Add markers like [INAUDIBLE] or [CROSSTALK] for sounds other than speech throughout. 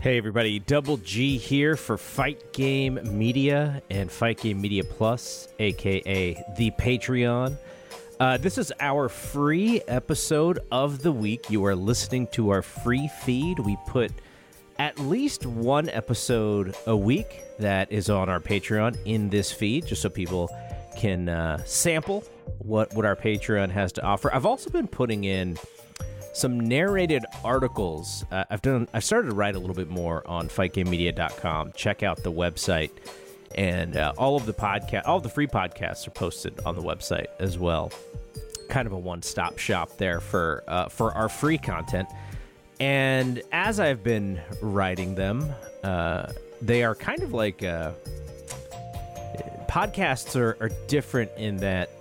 Hey everybody, Double G here for Fight Game Media and Fight Game Media Plus, aka the Patreon. Uh, this is our free episode of the week. You are listening to our free feed. We put at least one episode a week that is on our Patreon in this feed, just so people can uh, sample what what our Patreon has to offer. I've also been putting in some narrated articles. Uh, I've done. I've started to write a little bit more on FightGameMedia.com. Check out the website, and uh, all of the podcast, all the free podcasts are posted on the website as well. Kind of a one-stop shop there for uh, for our free content. And as I've been writing them, uh, they are kind of like uh, podcasts are, are different in that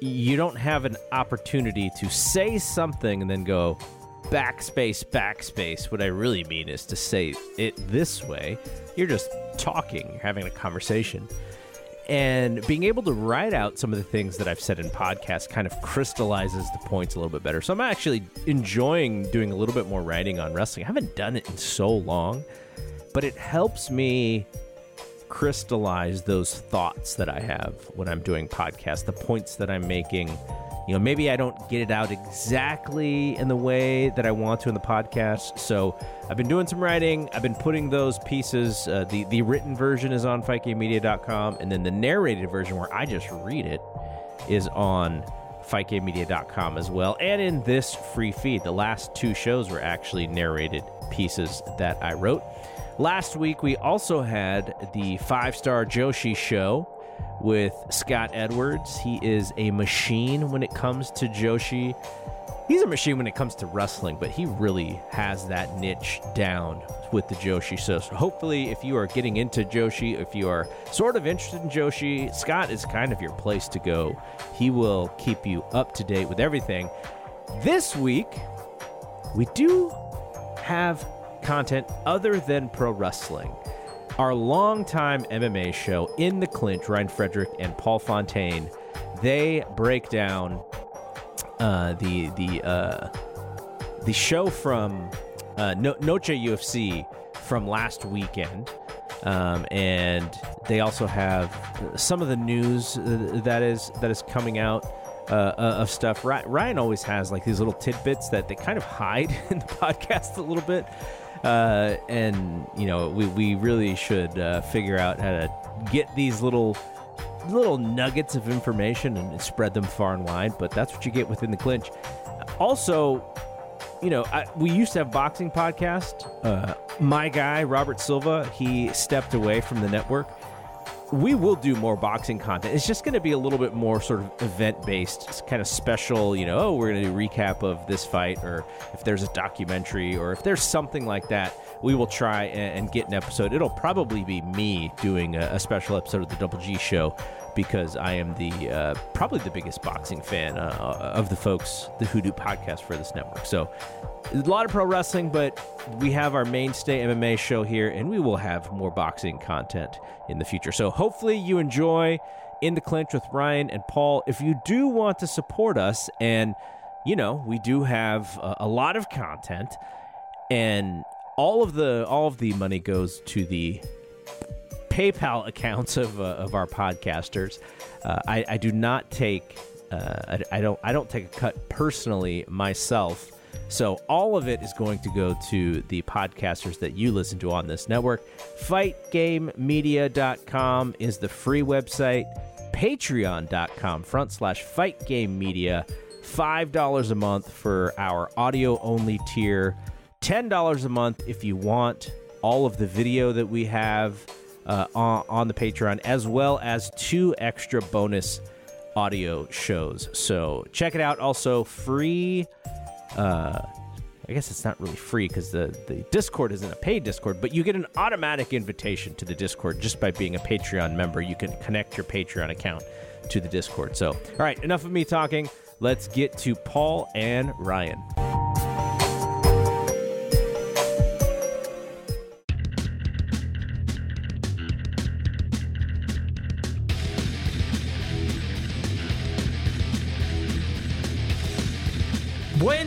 you don't have an opportunity to say something and then go backspace, backspace. What I really mean is to say it this way. You're just talking, you're having a conversation. And being able to write out some of the things that I've said in podcasts kind of crystallizes the points a little bit better. So I'm actually enjoying doing a little bit more writing on wrestling. I haven't done it in so long, but it helps me crystallize those thoughts that I have when I'm doing podcasts, the points that I'm making. You know, maybe I don't get it out exactly in the way that I want to in the podcast. So I've been doing some writing. I've been putting those pieces. Uh, the the written version is on FightGameMedia.com, and then the narrated version, where I just read it, is on FightGameMedia.com as well. And in this free feed, the last two shows were actually narrated pieces that I wrote. Last week, we also had the five star Joshi show with Scott Edwards. He is a machine when it comes to Joshi. He's a machine when it comes to wrestling, but he really has that niche down with the Joshi. So, so hopefully, if you are getting into Joshi, if you are sort of interested in Joshi, Scott is kind of your place to go. He will keep you up to date with everything. This week, we do have content other than pro wrestling. Our longtime MMA show, In the Clinch, Ryan Frederick and Paul Fontaine, they break down uh, the the uh, the show from uh, no- Noche UFC from last weekend. Um, and they also have some of the news uh, that is that is coming out uh, uh, of stuff. Ryan always has like these little tidbits that they kind of hide [LAUGHS] in the podcast a little bit. Uh, and you know, we, we really should uh, figure out how to get these little little nuggets of information and spread them far and wide. But that's what you get within the clinch. Also, you know, I, we used to have boxing podcast. Uh, my guy Robert Silva, he stepped away from the network we will do more boxing content. It's just going to be a little bit more sort of event based, kind of special. You know, oh, we're going to do recap of this fight, or if there's a documentary, or if there's something like that, we will try and, get an episode. It'll probably be me doing a, a, special episode of the Double G Show because I am the uh, probably the biggest boxing fan uh, of the folks the who do podcast for this network. So a lot of pro wrestling, but we have our mainstay MMA show here, and we will have more boxing content in the future. So hopefully you enjoy in the clinch with Ryan and Paul. If you do want to support us, and you know we do have a lot of content, and all of the all of the money goes to the PayPal accounts of, uh, of our podcasters. Uh, I, I, do not take uh, I, I, don't I don't take a cut personally myself. So all of it is going to go to the podcasters that you listen to on this network. FightGameMedia.com is the free website. Patreon.com front slash FightGameMedia. $5 a month for our audio only tier. $10 a month if you want all of the video that we have uh, on, on the Patreon, as well as two extra bonus audio shows. So check it out. Also, free. Uh, I guess it's not really free because the, the Discord isn't a paid Discord, but you get an automatic invitation to the Discord just by being a Patreon member. You can connect your Patreon account to the Discord. So, all right, enough of me talking. Let's get to Paul and Ryan.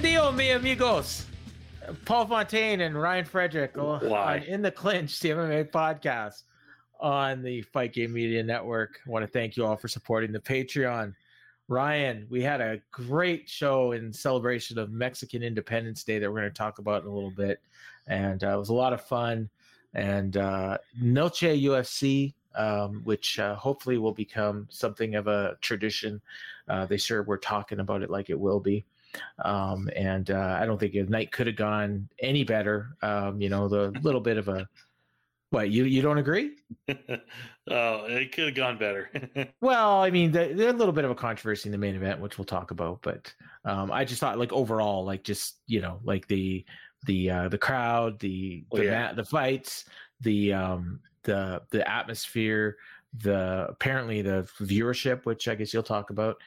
Buen mi amigos. Paul Fontaine and Ryan Frederick on In the Clinch, the MMA podcast on the Fight Game Media Network. I want to thank you all for supporting the Patreon. Ryan, we had a great show in celebration of Mexican Independence Day that we're going to talk about in a little bit. And uh, it was a lot of fun. And uh, Noche UFC, um, which uh, hopefully will become something of a tradition. Uh, they sure were talking about it like it will be. Um, and uh, I don't think the night could have gone any better. Um, you know, the [LAUGHS] little bit of a what you you don't agree? oh, it could have gone better. [LAUGHS] well, I mean, there's a little bit of a controversy in the main event, which we'll talk about. But um, I just thought, like overall, like just you know, like the the uh, the crowd, the the, yeah. mat, the fights, the um, the the atmosphere, the apparently the viewership, which I guess you'll talk about.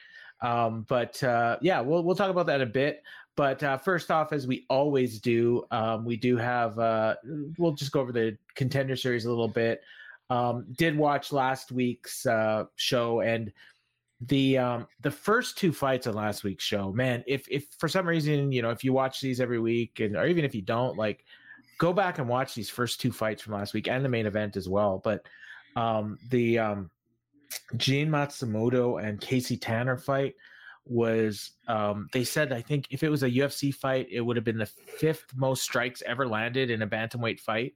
Um, but uh, yeah, we'll we'll talk about that a bit. But uh, first off, as we always do, um, we do have. Uh, we'll just go over the contender series a little bit. Um, did watch last week's uh, show and the um, the first two fights on last week's show. Man, if if for some reason you know if you watch these every week and or even if you don't, like go back and watch these first two fights from last week and the main event as well. But um, the um, Jean Matsumoto and Casey Tanner fight was um, they said I think if it was a UFC fight, it would have been the fifth most strikes ever landed in a bantamweight fight.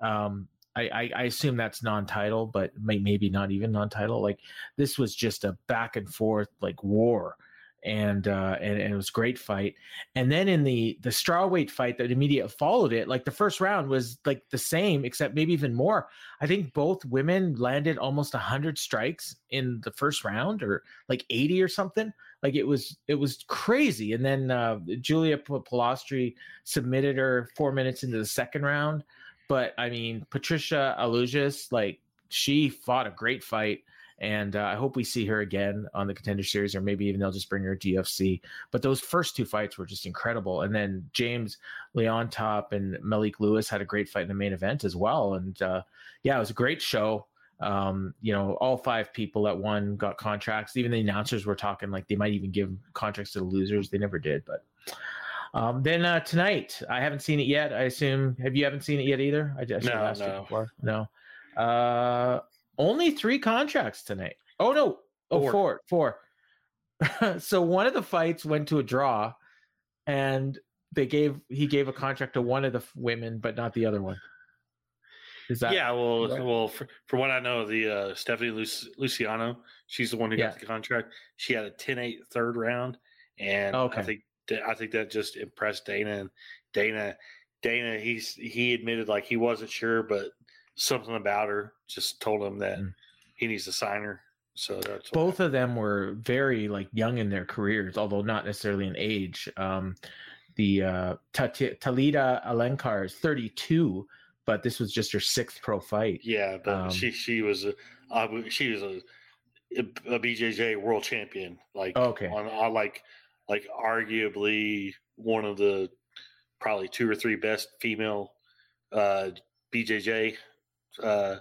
Um, I, I, I, assume that's non-title, but may, maybe not even non-title. Like this was just a back and forth like war and uh, and, and, it was great fight. And then in the the strawweight fight that immediately followed it, like the first round was like the same, except maybe even more. I think both women landed almost hundred strikes in the first round, or like eighty or something. Like it was it was crazy. And then uh, Julia Polastri submitted her four minutes into the second round. But I mean, Patricia Alujas, like she fought a great fight and uh, I hope we see her again on the contender series, or maybe even they'll just bring her to UFC. But those first two fights were just incredible, and then James Llontop and Malik Lewis had a great fight in the main event as well. And uh, yeah, it was a great show. Um, you know, all five people that won got contracts. Even the announcers were talking like they might even give contracts to the losers. They never did, but. Um, then uh, tonight, I haven't seen it yet. I assume have you haven't seen it yet either? I just no, no. no. Uh, only three contracts tonight. Oh no, oh four, four. [LAUGHS] so one of the fights went to a draw, and they gave he gave a contract to one of the women, but not the other one. Is that yeah? Well, right? well, for, for what I know, the uh, Stephanie Luc- Luciano, she's the one who yeah. got the contract. She had a 10-8 third round, and okay. I think I think that just impressed Dana. And Dana, Dana, he's he admitted like he wasn't sure, but something about her just told him that mm. he needs to sign her. So that's both of them were very like young in their careers, although not necessarily in age. Um, the uh, Talita Alencar is 32, but this was just her sixth pro fight. Yeah, but um, she she was a uh, she was a, a BJJ world champion. Like okay, on, on like like arguably one of the probably two or three best female uh, BJJ uh,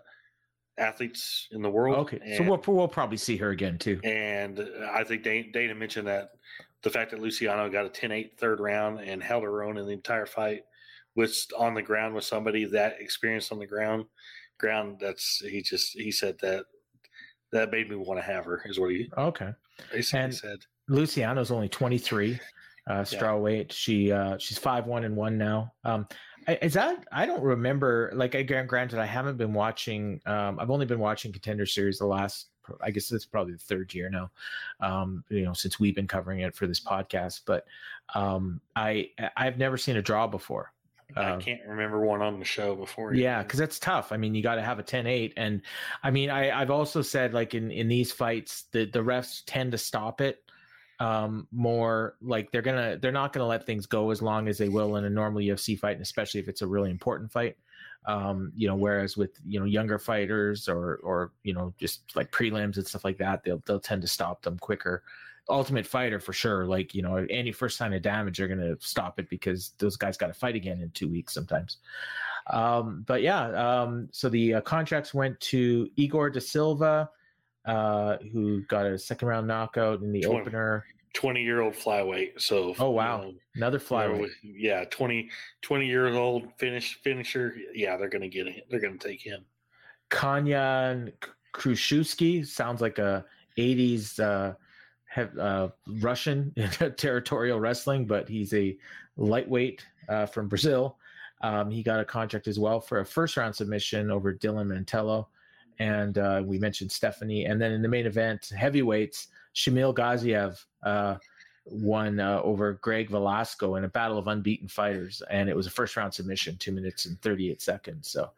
athletes in the world. Okay, and, so we'll, we'll probably see her again too. And I think Dana mentioned that the fact that Luciano got a 10-8 third round and held her own in the entire fight was on the ground with somebody that experienced on the ground ground that's he just he said that that made me want to have her is what he okay basically and said luciano's only 23 uh straw yeah. weight she uh she's five one and one now um is that I don't remember. Like, I granted, I haven't been watching. Um, I've only been watching Contender Series the last. I guess it's probably the third year now. Um, you know, since we've been covering it for this podcast, but um, I I've never seen a draw before. I um, can't remember one on the show before. Yeah, because that's tough. I mean, you got to have a 10-8. and I mean, I I've also said like in in these fights, the the refs tend to stop it um, more like they're gonna they're not gonna let things go as long as they will in a normal UFC fight, and especially if it's a really important fight. Um, you know, whereas with you know younger fighters or or you know just like prelims and stuff like that, they'll they'll tend to stop them quicker. Ultimate Fighter for sure. Like you know, any first sign of damage, they're gonna stop it because those guys got to fight again in two weeks sometimes. Um, but yeah, um, so the uh, contracts went to Igor da Silva, uh, who got a second round knockout in the 20, opener. 20 year old flyweight. So, oh, wow. You know, Another flyweight. yeah, 20, 20 years old finish finisher. Yeah, they're going to get it. They're going to take him. Kaynan Kruschewsky sounds like a 80s uh, have, uh, Russian [LAUGHS] territorial wrestling, but he's a lightweight uh, from Brazil. Um, he got a contract as well for a first round submission over Dylan Mantello. And uh, we mentioned Stephanie. And then in the main event, heavyweights, Shamil Gaziev uh, won uh, over Greg Velasco in a battle of unbeaten fighters. And it was a first round submission, two minutes and 38 seconds. So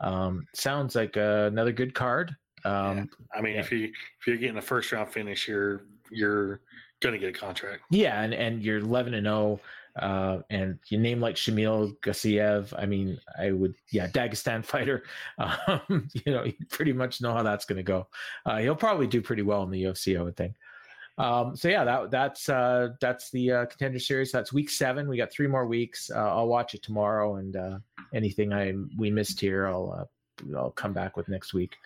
um, sounds like another good card. Um, yeah. I mean, yeah. if you if you're getting a first round finish, you're you're gonna get a contract. Yeah, and and you're 11 and 0. Uh, and you name like Shamil Gaziev, I mean, I would, yeah, Dagestan [LAUGHS] fighter. Um, [LAUGHS] you know, you pretty much know how that's going to go. Uh, he'll probably do pretty well in the UFC, I would think. Um, so yeah, that that's uh, that's the uh, contender series. That's week seven. We got three more weeks. Uh, I'll watch it tomorrow, and uh, anything I we missed here, I'll uh, I'll come back with next week.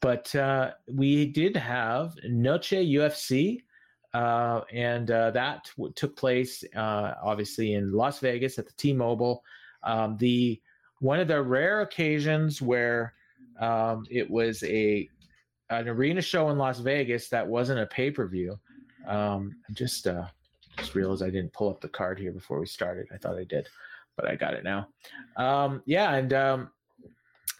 But uh, we did have Noche UFC. Uh, and uh, that w- took place uh, obviously in Las Vegas at the T-Mobile. Um, the one of the rare occasions where um, it was a an arena show in Las Vegas that wasn't a pay per view. Um, I just uh, just realized I didn't pull up the card here before we started. I thought I did, but I got it now. Um, yeah, and um,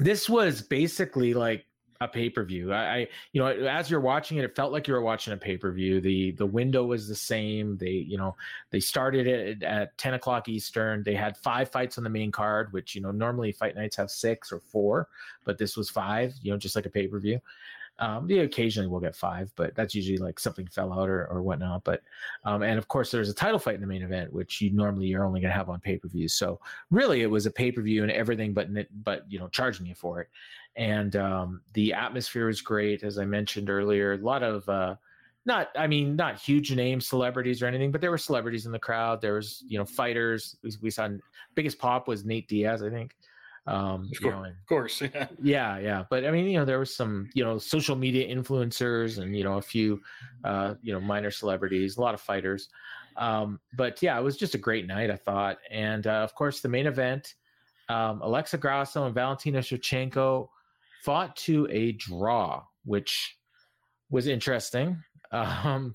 this was basically like a pay per view. I, I, you know, as you're watching it, it felt like you were watching a pay per view. The the window was the same. They, you know, they started it at 10 o'clock Eastern. They had five fights on the main card, which you know normally fight nights have six or four, but this was five. You know, just like a pay per view. Um, yeah, occasionally we'll get five, but that's usually like something fell out or, or whatnot. But um, and of course there's a title fight in the main event, which you normally you're only going to have on pay per view. So really, it was a pay per view and everything, but but you know charging you for it. And um, the atmosphere was great, as I mentioned earlier. A lot of uh, not I mean not huge name celebrities or anything, but there were celebrities in the crowd. There was you know fighters. We, we saw biggest pop was Nate Diaz, I think. Um, of, course, know, and, of course, yeah. yeah, yeah. But I mean, you know, there was some, you know, social media influencers and you know a few, uh, you know, minor celebrities, a lot of fighters. Um, but yeah, it was just a great night, I thought. And uh, of course, the main event, um, Alexa Grasso and Valentina Shevchenko fought to a draw, which was interesting. [LAUGHS] Um,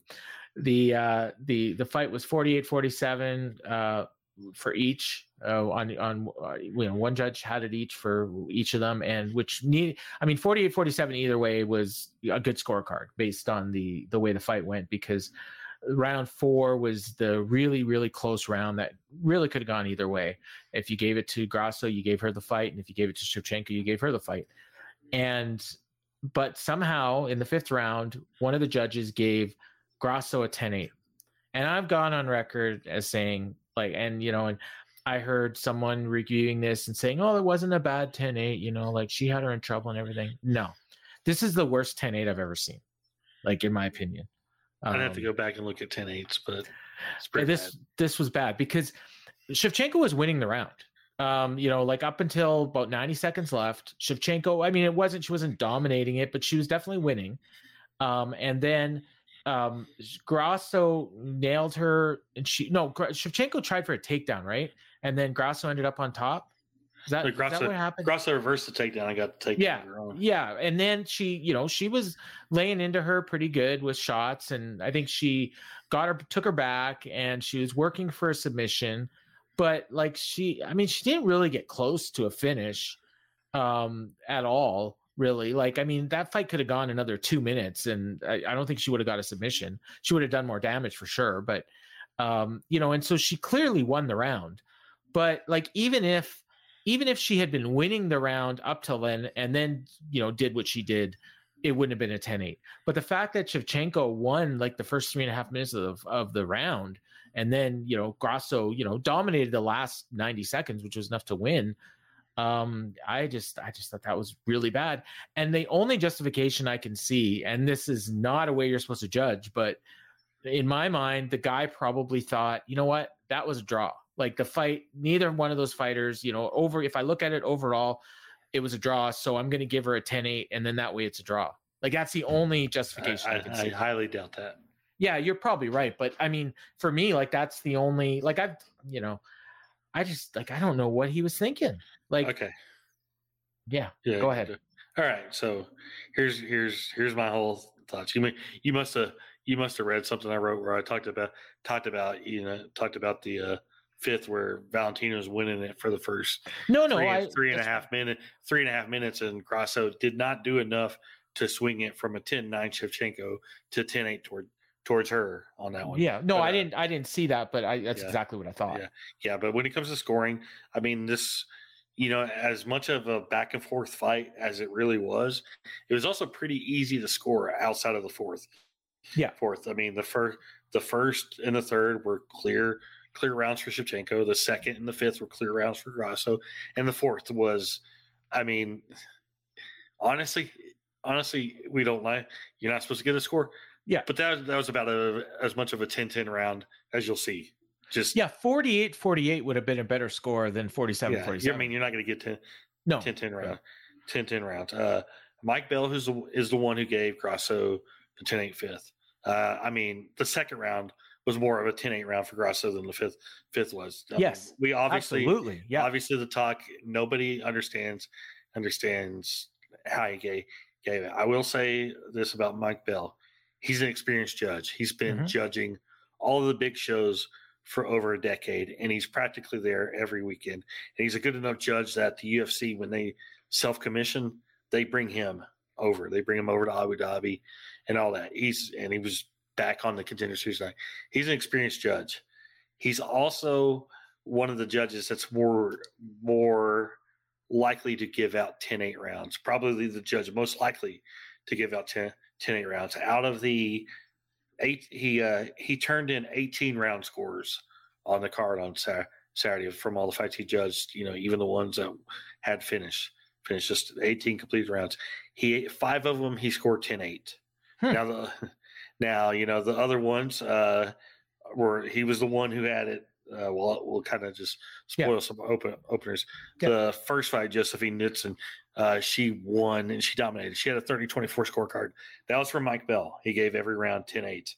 the uh, the the fight was 48-47 uh, for each uh, on on uh, you know one judge had it each for each of them and which need I mean 48 47 either way was a good scorecard based on the the way the fight went because round 4 was the really really close round that really could have gone either way if you gave it to Grasso you gave her the fight and if you gave it to Shevchenko you gave her the fight and but somehow in the 5th round one of the judges gave Grasso a 10-8 and I've gone on record as saying like and you know and I heard someone reviewing this and saying, "Oh, it wasn't a bad 10-8, you know, like she had her in trouble and everything." No. This is the worst 10-8 I've ever seen. Like in my opinion. I'd have to um, go back and look at 10-8s, but this bad. this was bad because Shevchenko was winning the round. Um, you know, like up until about 90 seconds left, Shevchenko, I mean, it wasn't she wasn't dominating it, but she was definitely winning. Um, and then um, Grasso nailed her, and she no Shevchenko tried for a takedown, right? And then Grasso ended up on top. Is that, Grasso, is that what happened? Grasso reversed the takedown. I got the takedown. Yeah, yeah, and then she, you know, she was laying into her pretty good with shots, and I think she got her, took her back, and she was working for a submission. But like she, I mean, she didn't really get close to a finish um, at all really. Like, I mean, that fight could have gone another two minutes, and I, I don't think she would have got a submission. She would have done more damage for sure. But, um, you know, and so she clearly won the round. But like, even if even if she had been winning the round up till then, and then you know did what she did it wouldn't have been a 10-8. But the fact that Shevchenko won like the first three and a half minutes of, of the round, and then you know Grasso, you know, dominated the last 90 seconds, which was enough to win. Um, I just I just thought that was really bad. And the only justification I can see, and this is not a way you're supposed to judge, but in my mind, the guy probably thought, you know what, that was a draw. Like the fight, neither one of those fighters, you know, over if I look at it overall, it was a draw. So I'm going to give her a 10 8, and then that way it's a draw. Like that's the only justification I, I, I, I highly doubt that. Yeah, you're probably right. But I mean, for me, like that's the only, like I've, you know, I just like, I don't know what he was thinking. Like, okay. Yeah. Yeah. Go ahead. All right. So here's, here's, here's my whole thoughts. You may, you must have, you must have read something I wrote where I talked about, talked about, you know, talked about the, uh, fifth where Valentina's winning it for the first no no three, I, three and a half minute three and a half minutes and Grasso did not do enough to swing it from a 10-9 Shevchenko to 10-8 toward towards her on that one. Yeah, no, but, I uh, didn't I didn't see that, but I, that's yeah, exactly what I thought. Yeah, yeah, but when it comes to scoring, I mean this you know, as much of a back and forth fight as it really was, it was also pretty easy to score outside of the fourth. Yeah, fourth. I mean, the first, the first and the third were clear clear rounds for Shevchenko. The second and the fifth were clear rounds for Grasso, and the fourth was, I mean, honestly, honestly, we don't lie. You're not supposed to get a score. Yeah, but that that was about a, as much of a 10-10 round as you'll see. Just yeah, 48-48 would have been a better score than 47 yeah, 47. I mean, you're not going to get 10 no 10-10 round. 10-10 round. Uh, Mike Bell, who's the, is the one who gave Grasso the 10-8 fifth. Uh, I mean, the second round was more of a 10-8 round for Grasso than the fifth fifth was. I yes, mean, we obviously absolutely yeah. Obviously, the talk nobody understands understands how he gave, gave it. I will say this about Mike Bell: he's an experienced judge. He's been mm-hmm. judging all of the big shows for over a decade, and he's practically there every weekend. And he's a good enough judge that the UFC, when they self commission, they bring him over. They bring him over to Abu Dhabi and all that. He's and he was back on the contender series night. He's an experienced judge. He's also one of the judges that's more more likely to give out 10-8 rounds. Probably the judge most likely to give out 10, 10-8 rounds. Out of the eight, he uh, he turned in 18 round scores on the card on Saturday from all the fights he judged. You know, even the ones that had finished finished just 18 complete rounds. He five of them he scored 10-8. Hmm. Now the [LAUGHS] now, you know, the other ones uh, were he was the one who had it. Uh, we'll we'll kind of just spoil yeah. some open openers. Yeah. The first fight, Josephine Knutsson, uh, she won and she dominated. She had a 30 24 scorecard. That was from Mike Bell. He gave every round 10 8.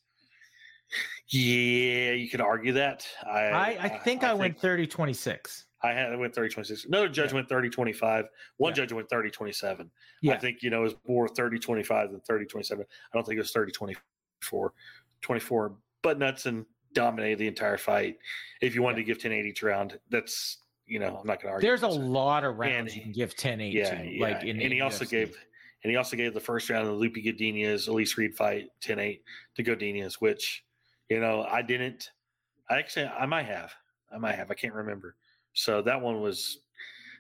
Yeah, you could argue that. I I, I think I, I, went 30 26. I had I went 30 26. Another judge yeah. went 30 25. One yeah. judge went 30 27. Yeah. I think, you know, it was more 30 25 than 30 27. I don't think it was 30 24 24. But Knutsson dominated the entire fight. If you wanted to give 10 8 each round, that's, you know, I'm not going to argue. There's a lot of rounds and, you can give 10 8 yeah, to. Yeah. Like in and he also gave. And he also gave the first round of the Loopy Godinez, Elise Reed fight 10 8 to Godinez, which, you know, I didn't. I actually, I might have. I might have. I can't remember. So that one was,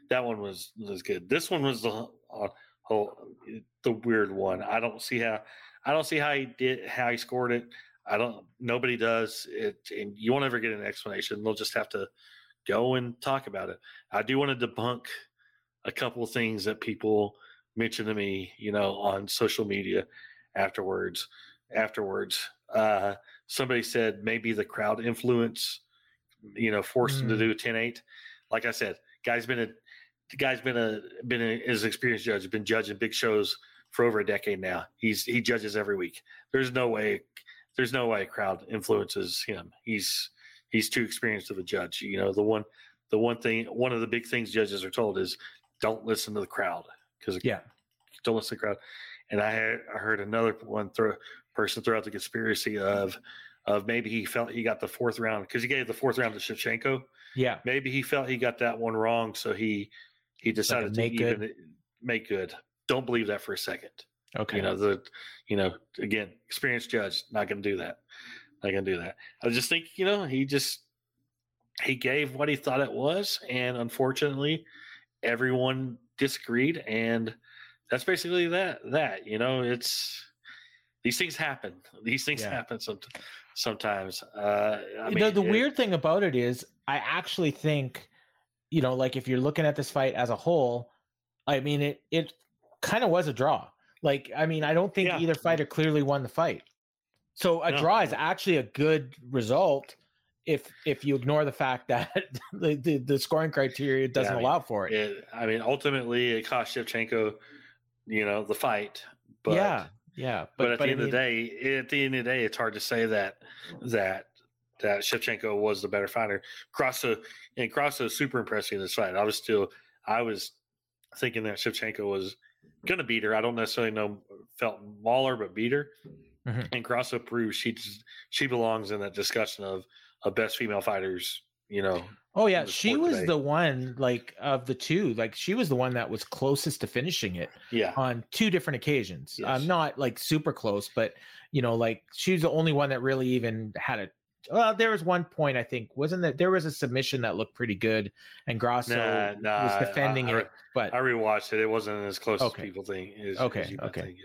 that one was was good. This one was the uh, whole the weird one. I don't see how I don't see how he did how he scored it. I don't. Nobody does it, and you won't ever get an explanation. They'll just have to go and talk about it. I do want to debunk a couple of things that people mentioned to me, you know, on social media afterwards. Afterwards, uh, somebody said maybe the crowd influence, you know, forced mm. him to do a 10-8. Like I said, guy's been a the guy's been a been a, his experienced judge, been judging big shows for over a decade now. He's he judges every week. There's no way there's no way crowd influences him. He's he's too experienced of a judge. You know, the one the one thing one of the big things judges are told is don't listen to the crowd because yeah, don't listen to the crowd. And I had, I heard another one throw person throw out the conspiracy of of maybe he felt he got the fourth round because he gave the fourth round to Shevchenko. Yeah, maybe he felt he got that one wrong, so he he decided like to even good. make good don't believe that for a second. Okay. You know, the, you know, again, experienced judge, not going to do that. Not going to do that. I just think, you know, he just, he gave what he thought it was. And unfortunately, everyone disagreed. And that's basically that. That you know, it's these things happen. These things yeah. happen sometimes. Sometimes, uh, I mean, the, the it, weird thing about it is, I actually think, you know, like if you're looking at this fight as a whole, I mean, it it kind of was a draw. Like, I mean, I don't think yeah. either fighter clearly won the fight. So a no. draw is actually a good result if if you ignore the fact that [LAUGHS] the, the, the scoring criteria doesn't yeah, I mean, allow for it. it. I mean, ultimately, it cost Shevchenko, you know, the fight. But yeah, yeah. But, but at but the end of the day, at the end of the day, it's hard to say that that that Shevchenko was the better fighter. Grasso and Grasso is super impressive in this fight. I was still, I was thinking that Shevchenko was going to beat her. I don't necessarily know felt Mauler, but beat her. Mm-hmm. And Grasso proves she she belongs in that discussion of of best female fighters. You know. Oh yeah, she was today. the one like of the two. Like she was the one that was closest to finishing it. Yeah. On two different occasions. Yes. Um, not like super close, but you know, like she was the only one that really even had a well, there was one point I think wasn't that there was a submission that looked pretty good, and Grasso nah, nah, was defending I, I, it. But I rewatched it; it wasn't as close okay. as people think. As, okay, as okay.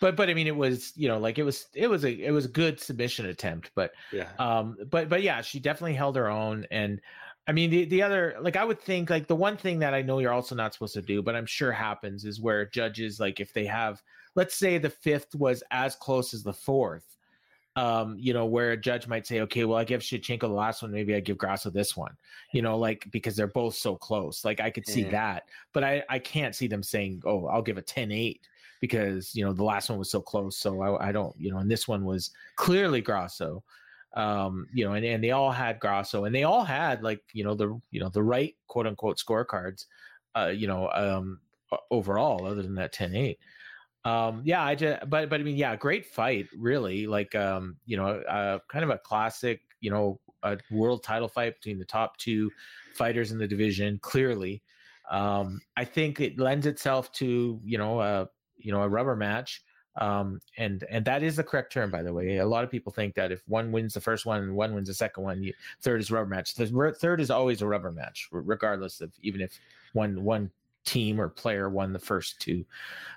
But but I mean, it was you know like it was it was a it was a good submission attempt. But yeah, um, but but yeah, she definitely held her own, and I mean the the other like I would think like the one thing that I know you're also not supposed to do, but I'm sure happens is where judges like if they have let's say the fifth was as close as the fourth um, you know, where a judge might say, okay, well, I give Shevchenko the last one, maybe I give Grasso this one, you know, like because they're both so close. Like I could see mm. that, but I, I can't see them saying, oh, I'll give a 10 8 because, you know, the last one was so close. So I, I don't, you know, and this one was clearly Grasso. Um, you know, and, and they all had Grasso and they all had like, you know, the, you know, the right quote unquote scorecards, uh, you know, um, overall, other than that 10 8. Um, yeah, I just, but, but I mean, yeah, great fight, really. Like, um, you know, uh, kind of a classic, you know, a world title fight between the top two fighters in the division. Clearly, um, I think it lends itself to, you know, a, you know, a rubber match. Um, and and that is the correct term, by the way. A lot of people think that if one wins the first one and one wins the second one, you, third is rubber match. The third is always a rubber match, regardless of even if one one team or player won the first two.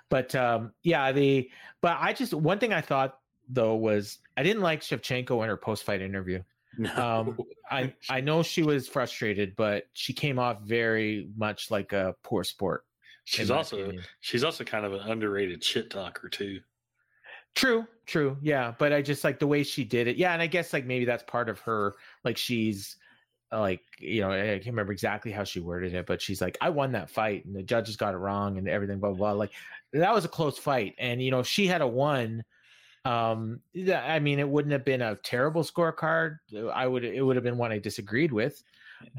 But um, yeah, the but I just one thing I thought though was I didn't like Shevchenko in her post fight interview. No. Um, I [LAUGHS] I know she was frustrated, but she came off very much like a poor sport. She's also opinion. she's also kind of an underrated shit talker too. True, true, yeah. But I just like the way she did it. Yeah, and I guess like maybe that's part of her. Like she's like you know i can't remember exactly how she worded it but she's like i won that fight and the judges got it wrong and everything blah blah, blah. like that was a close fight and you know she had a one um i mean it wouldn't have been a terrible scorecard i would it would have been one i disagreed with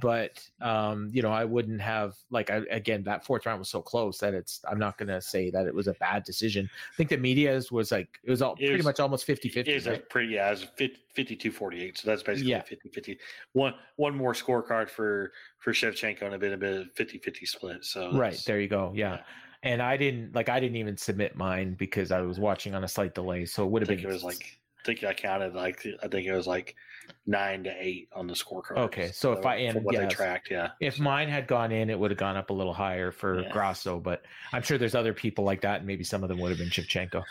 but um, you know, I wouldn't have like I, again that fourth round was so close that it's I'm not gonna say that it was a bad decision. I think the media's was like it was all it pretty was, much almost 50 50. It was right? pretty yeah, it was 52 48. So that's basically yeah. 50 50. One one more scorecard for for Shevchenko and a bit a bit of 50 50 split. So right there you go. Yeah. yeah. And I didn't like I didn't even submit mine because I was watching on a slight delay. So it would have been it was like think I counted like I think it was like nine to eight on the scorecard. Okay, so if I and what they tracked, yeah. If mine had gone in, it would have gone up a little higher for yeah. Grasso, but I'm sure there's other people like that, and maybe some of them would have been Shevchenko.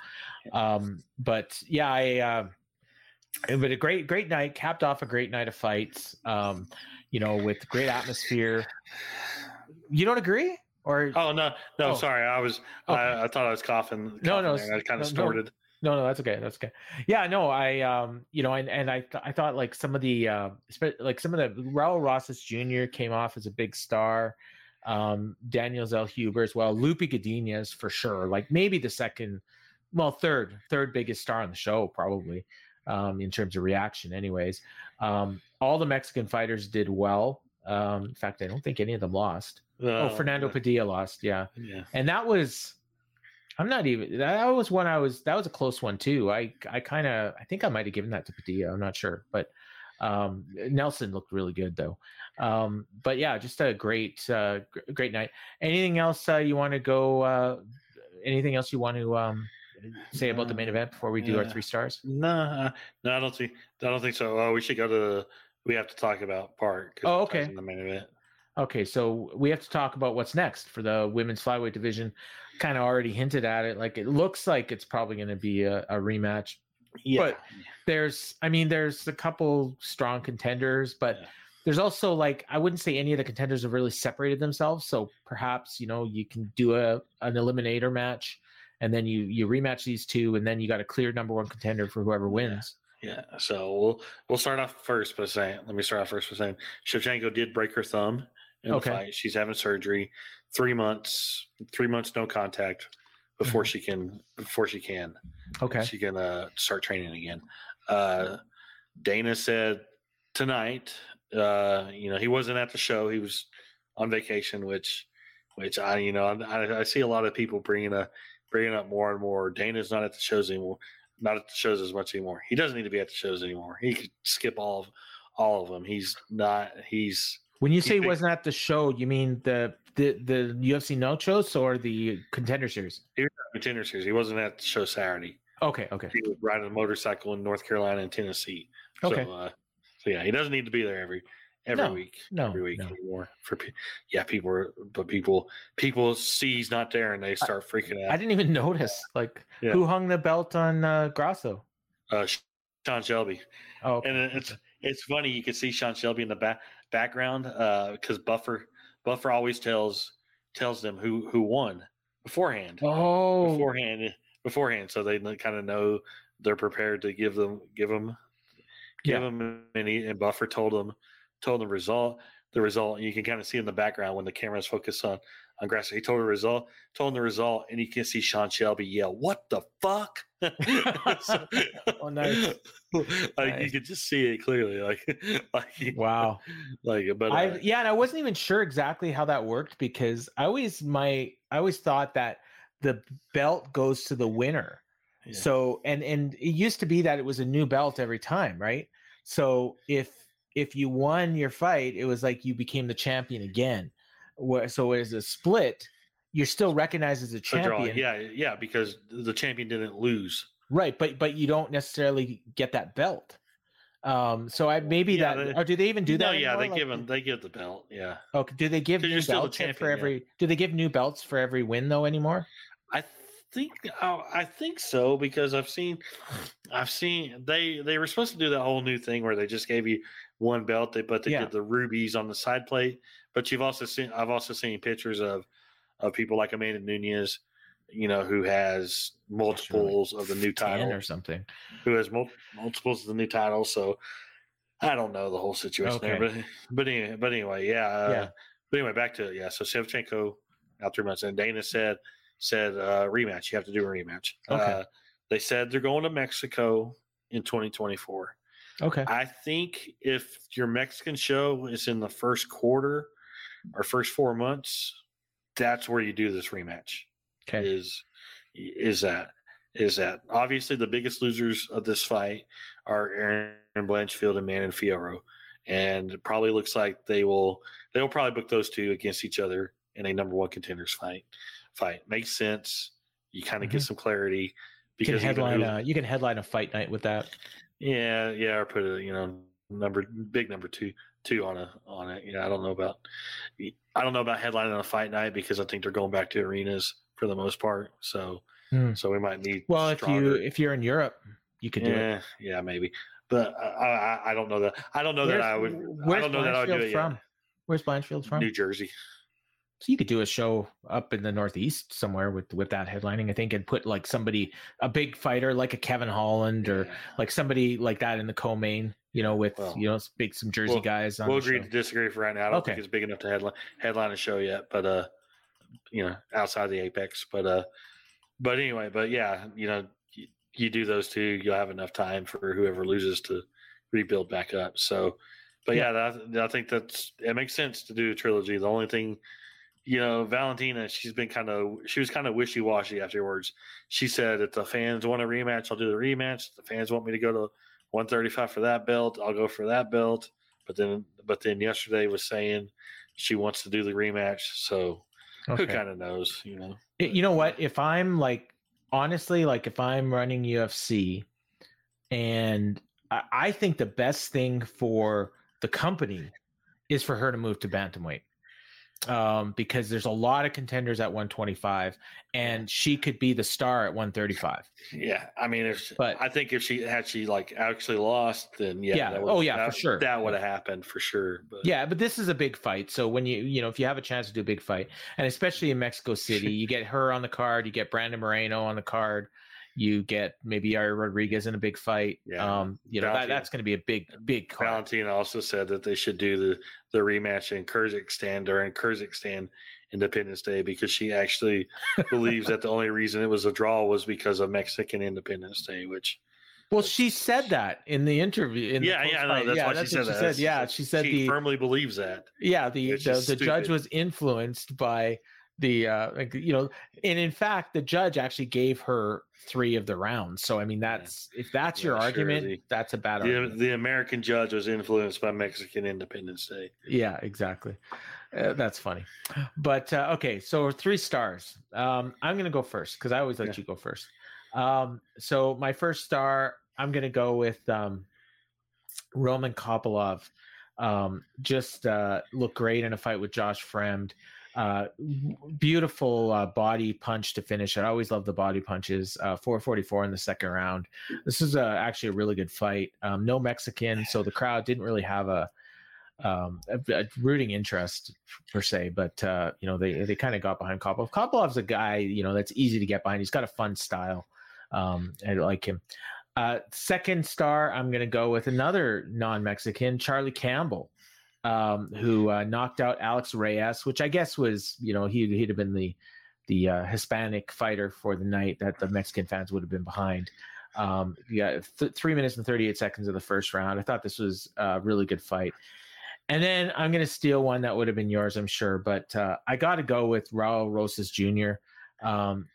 Um, but yeah, I. Uh, but a great, great night, capped off a great night of fights. Um, you know, with great atmosphere. You don't agree? Or oh no, no, oh. sorry, I was okay. I, I, thought I was coughing. coughing no, no, there. I kind of no, snorted. No, no, that's okay. That's okay. Yeah, no, I, um, you know, and, and I, th- I thought like some of the, uh, like some of the Raul Rosas Jr. came off as a big star. Um, Daniel Zellhuber as well. Loopy Godinez for sure. Like maybe the second, well, third, third biggest star on the show probably, um, in terms of reaction. Anyways, um, all the Mexican fighters did well. Um, in fact, I don't think any of them lost. oh, Fernando Padilla lost. Yeah. Yeah. And that was I'm not even. That was one I was. That was a close one too. I I kind of. I think I might have given that to Padilla. I'm not sure, but um, Nelson looked really good though. Um, but yeah, just a great uh, great night. Anything else uh, you want to go? Uh, anything else you want to um, say about the main event before we do yeah. our three stars? No, uh, no, I don't think. I don't think so. Uh, we should go to. The, we have to talk about Park. Oh, okay. The main event. Okay, so we have to talk about what's next for the women's flyweight division. Kind of already hinted at it. Like it looks like it's probably going to be a, a, rematch. Yeah. But there's, I mean, there's a couple strong contenders, but yeah. there's also like I wouldn't say any of the contenders have really separated themselves. So perhaps you know you can do a an eliminator match, and then you you rematch these two, and then you got a clear number one contender for whoever wins. Yeah. So we'll we'll start off first by saying let me start off first by saying Shevchenko did break her thumb okay. fight. She's having surgery. Three months, three months no contact before mm-hmm. she can before she can. Okay. She can uh, start training again. Uh, Dana said tonight, uh, you know, he wasn't at the show. He was on vacation, which, which I, you know, I, I see a lot of people bringing a bringing up more and more. Dana's not at the shows anymore. Not at the shows as much anymore. He doesn't need to be at the shows anymore. He could skip all of all of them. He's not. He's when you say he wasn't at the show, you mean the the the UFC no shows or the contender series? He was at contender series. He wasn't at the show Saturday. Okay, okay. He was riding a motorcycle in North Carolina and Tennessee. Okay. So, uh, so yeah, he doesn't need to be there every every no, week. No, every week no. anymore. For yeah, people are, but people people see he's not there and they start I, freaking out. I didn't even notice. Like yeah. who hung the belt on uh, Grasso? Uh, Sean Shelby. Oh, okay. and it's it's funny. You can see Sean Shelby in the back background uh because uh, Buffer Buffer always tells tells them who who won beforehand. Oh, beforehand, beforehand, so they kind of know they're prepared to give them give them give yeah. them and, he, and Buffer told them told the result the result. You can kind of see in the background when the camera's focused on Grasso. He told the result, told him the result, and you can see Sean Shelby yell, "What the fuck!" [LAUGHS] so, oh, nice. [LAUGHS] Like nice. you could just see it clearly, like, [LAUGHS] like wow, like. But I uh, yeah, and I wasn't even sure exactly how that worked because I always my I always thought that the belt goes to the winner. Yeah. So and and it used to be that it was a new belt every time, right? So if if you won your fight, it was like you became the champion again. So as a split, you're still recognized as a champion. A yeah, yeah, because the champion didn't lose. Right, but but you don't necessarily get that belt. Um, so I maybe yeah, that they, or do they even do that? No, yeah, they like, give them they give the belt. Yeah. Okay. Do they give new belts champion, for every? Yeah. Do they give new belts for every win though anymore? I think oh, I think so because I've seen I've seen they they were supposed to do that whole new thing where they just gave you one belt, they but they yeah. did the rubies on the side plate. But you've also seen I've also seen pictures of of people like Amanda Nunes, you know, who has multiples of the new title or something, who has mul- multiples of the new title. So I don't know the whole situation okay. there, but but anyway, but anyway, yeah, uh, yeah. But anyway, back to yeah. So Shevchenko out three months, and Dana said said uh, rematch. You have to do a rematch. Okay. Uh, they said they're going to Mexico in 2024. Okay. I think if your Mexican show is in the first quarter or first four months, that's where you do this rematch. Okay. Is is that is that obviously the biggest losers of this fight are Erin Blanchfield and Manon Fiorot. And it probably looks like they will they will probably book those two against each other in a number one contenders fight. Fight makes sense. You kind of mm-hmm. get some clarity because you can headline a, you can headline a fight night with that. Yeah, yeah, or put a you know number big number two two on a on it. Yeah, I don't know about I don't know about headlining on a fight night because I think they're going back to arenas for the most part. So hmm. so we might need. Well, stronger. if you if you're in Europe, you could do yeah, it. Yeah, maybe. But I, I, I don't know that I don't know where's, that I would I don't know that I would do it from? Yet. Where's Blanchfield from? New Jersey. So you could do a show up in the Northeast somewhere with with that headlining, I think, and put like somebody, a big fighter like a Kevin Holland or yeah. like somebody like that in the co-main, you know, with well, you know, big some Jersey we'll, guys. we'll agree show. to disagree for right now. I don't okay. think it's big enough to headline headline a show yet, but uh, you know, outside the apex, but uh, but anyway, but yeah, you know, you, you do those two, you'll have enough time for whoever loses to rebuild back up. So, but yeah, that, I think that's it makes sense to do a trilogy. The only thing you know, Valentina, she's been kind of she was kind of wishy washy afterwards. She said, if the fans want a rematch, I'll do the rematch. If the fans want me to go to 135 for that belt, I'll go for that belt. But then, but then yesterday was saying she wants to do the rematch. So okay. who kind of knows, you know? You know what? If I'm like honestly, like if I'm running UFC, and I, I think the best thing for the company is for her to move to bantamweight um, because there's a lot of contenders at 125, and she could be the star at 135. Yeah, I mean, if but I think if she had she like actually lost, then yeah, yeah, oh yeah, that, for sure, that would have happened for sure. But yeah, but this is a big fight, so when you you know if you have a chance to do a big fight, and especially in Mexico City, you get her on the card, you get Brandon Moreno on the card you get maybe Yair Rodriguez in a big fight. Yeah. Um, you know, that, that's going to be a big, big card. Valentina also said that they should do the, the rematch in Kyrgyzstan during Kyrgyzstan Independence Day because she actually [LAUGHS] believes that the only reason it was a draw was because of Mexican Independence Day, which well, she said that in the interview. In yeah, the yeah, no, that's yeah, why that's she, said, she said Yeah, she said she the, firmly believes that. Yeah, the the, the judge was influenced by the uh like you know and in fact the judge actually gave her three of the rounds so i mean that's if that's yeah, your argument the, that's a bad the, argument. the american judge was influenced by mexican independence day. Yeah exactly. Uh, that's funny. But uh, okay so three stars. Um i'm gonna go first because i always let yeah. you go first. Um so my first star i'm gonna go with um roman kopylov. Um just uh looked great in a fight with josh fremd uh, beautiful uh, body punch to finish. I always love the body punches. Uh, 444 in the second round. This is uh, actually a really good fight. Um, no Mexican, so the crowd didn't really have a, um, a, a rooting interest per se, but uh, you know they they kind of got behind Kopylov. Kopylov's a guy you know that's easy to get behind. He's got a fun style. Um, I like him. Uh, second star, I'm going to go with another non-Mexican, Charlie Campbell um, who uh, knocked out Alex Reyes, which I guess was, you know, he, he'd have been the the uh, Hispanic fighter for the night that the Mexican fans would have been behind. Um, yeah, th- three minutes and 38 seconds of the first round. I thought this was a really good fight. And then I'm going to steal one that would have been yours, I'm sure, but uh, I got to go with Raul Rosas Jr. Um,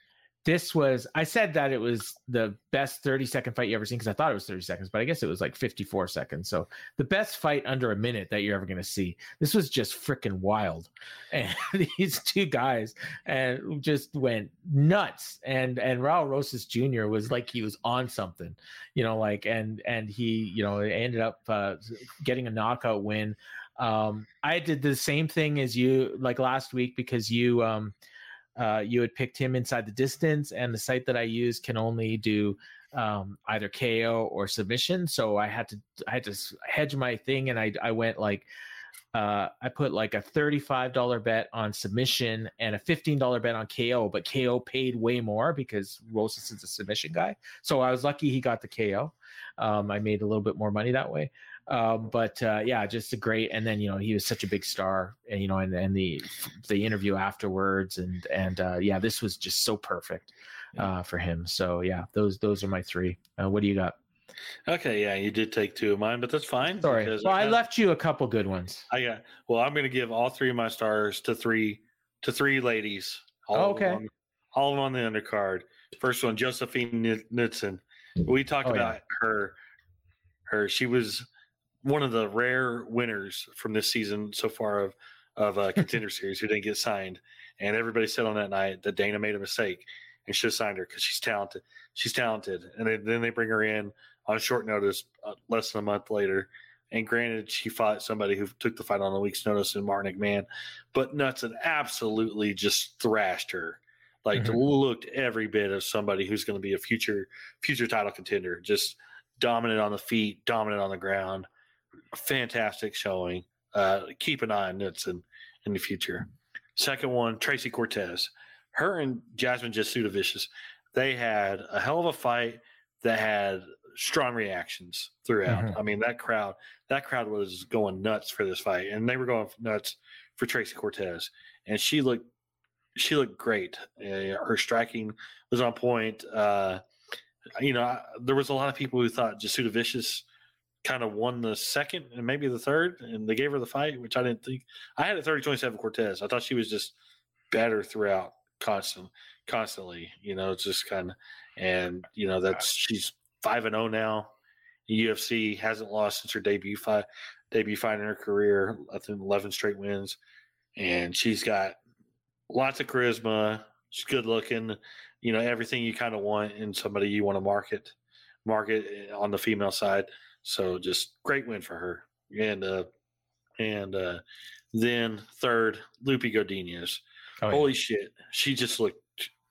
this was I said that it was the best 30 second fight you ever seen because I thought it was 30 seconds, but I guess it was like 54 seconds. So the best fight under a minute that you're ever gonna see. This was just freaking wild. [LAUGHS] And these two guys and just went nuts. And and Raul Rosas Jr. was like he was on something, you know, like and and he, you know, ended up uh, getting a knockout win. Um, I did the same thing as you like last week because you um uh, you had picked him inside the distance, and the site that I use can only do um, either KO or submission. So I had to I had to hedge my thing, and I I went like uh, I put like a thirty-five dollar bet on submission and a fifteen dollar bet on KO, but KO paid way more because Rosas is a submission guy. So I was lucky he got the KO. Um, I made a little bit more money that way. Um, but uh, yeah, just a great. And then you know he was such a big star, and you know, and, and the the interview afterwards, and and uh, yeah, this was just so perfect uh, for him. So yeah, those those are my three. Uh, what do you got? Okay, yeah, you did take two of mine, but that's fine. Sorry, well, I, I left you a couple good ones. I got. Well, I'm going to give all three of my stars to three to three ladies. All oh, okay. On, all of them on the undercard. First one, Josephine Knutsson. We talked oh, about yeah. her. Her, she was one of the rare winners from this season so far of of a [LAUGHS] contender series who didn't get signed, and everybody said on that night that Dana made a mistake and should have signed her because she's talented. She's talented, and they, then they bring her in on short notice, uh, less than a month later. And granted, she fought somebody who took the fight on a week's notice in Martin McMahon, but Knutsson absolutely just thrashed her. Like mm-hmm. looked every bit of somebody who's going to be a future future title contender. Just dominant on the feet, dominant on the ground fantastic showing. Uh, keep an eye on Knutsson in the future. Second one, Tracy Cortez. Her and Jasmine Jasudavicius, they had a hell of a fight that had strong reactions throughout. Mm-hmm. I mean, that crowd, that crowd was going nuts for this fight, and they were going nuts for Tracy Cortez, and she looked, she looked great. Uh, her striking was on point. Uh, you know, there was a lot of people who thought Jasudavicius – kind of won the second and maybe the third, and they gave her the fight, which I didn't think. I had a 30 27 Cortez. I thought she was just better throughout, constant, constantly. You know, it's just kind of, and, you know, that's she's 5 and 0 now. UFC hasn't lost since her debut fight, debut fight in her career. I think 11 straight wins. And she's got lots of charisma. She's good looking. You know, everything you kind of want in somebody you want to market market eh, on the female side. So just great win for her. And uh, and uh, then third, Lupe Godinez. Oh, Holy yeah. shit, she just looked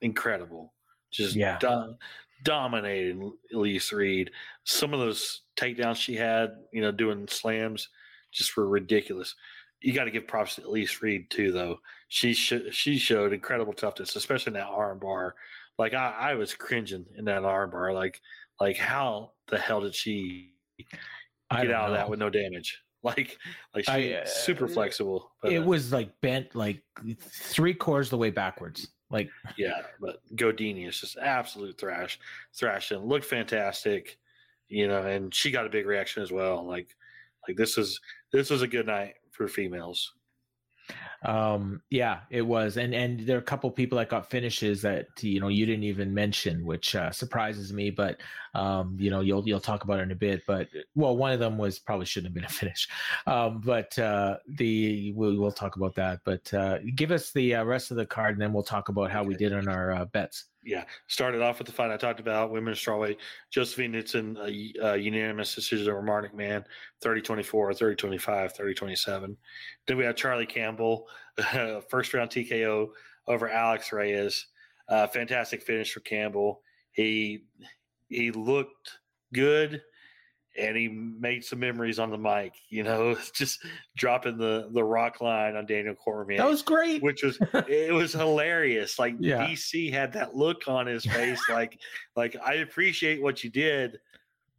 incredible. Just yeah. Do- dominated Elise Reed. Some of those takedowns she had, you know, doing slams, just were ridiculous. You got to give props to Elise Reed too, though. She sh- she showed incredible toughness, especially in that arm bar. Like I, I was cringing in that arm bar. Like like how the hell did she get out of that with no damage? [LAUGHS] Like like she uh, super flexible. But, it uh, was like bent like three quarters the way backwards. Like [LAUGHS] yeah, but Godini is just absolute thrash, thrashing. Looked fantastic, you know, and she got a big reaction as well. Like like this was this was a good night for females. Um, yeah, it was, and and there are a couple people that got finishes that you know you didn't even mention, which uh, surprises me. But um, you know you'll you'll talk about it in a bit. But well, one of them was probably shouldn't have been a [LAUGHS] finish. Um, but uh, the we'll, we'll talk about that. But uh, give us the uh, rest of the card, and then we'll talk about how okay. we did on our uh, bets yeah, started off with the fight I talked about, women's strawweight. Josephine Knutsson, a, a unanimous decision over Marnik McMahon, 30-24, 30-25, 30-27. Then we had Charlie Campbell, uh, [LAUGHS] first round TKO over Alex Reyes. Uh, fantastic finish for Campbell. He he looked good and he made some memories on the mic, you know, [LAUGHS] just dropping the the rock line on Daniel Cormier. That was great. Which was it was hilarious. Like yeah. DC had that look on his face, like [LAUGHS] like I appreciate what you did,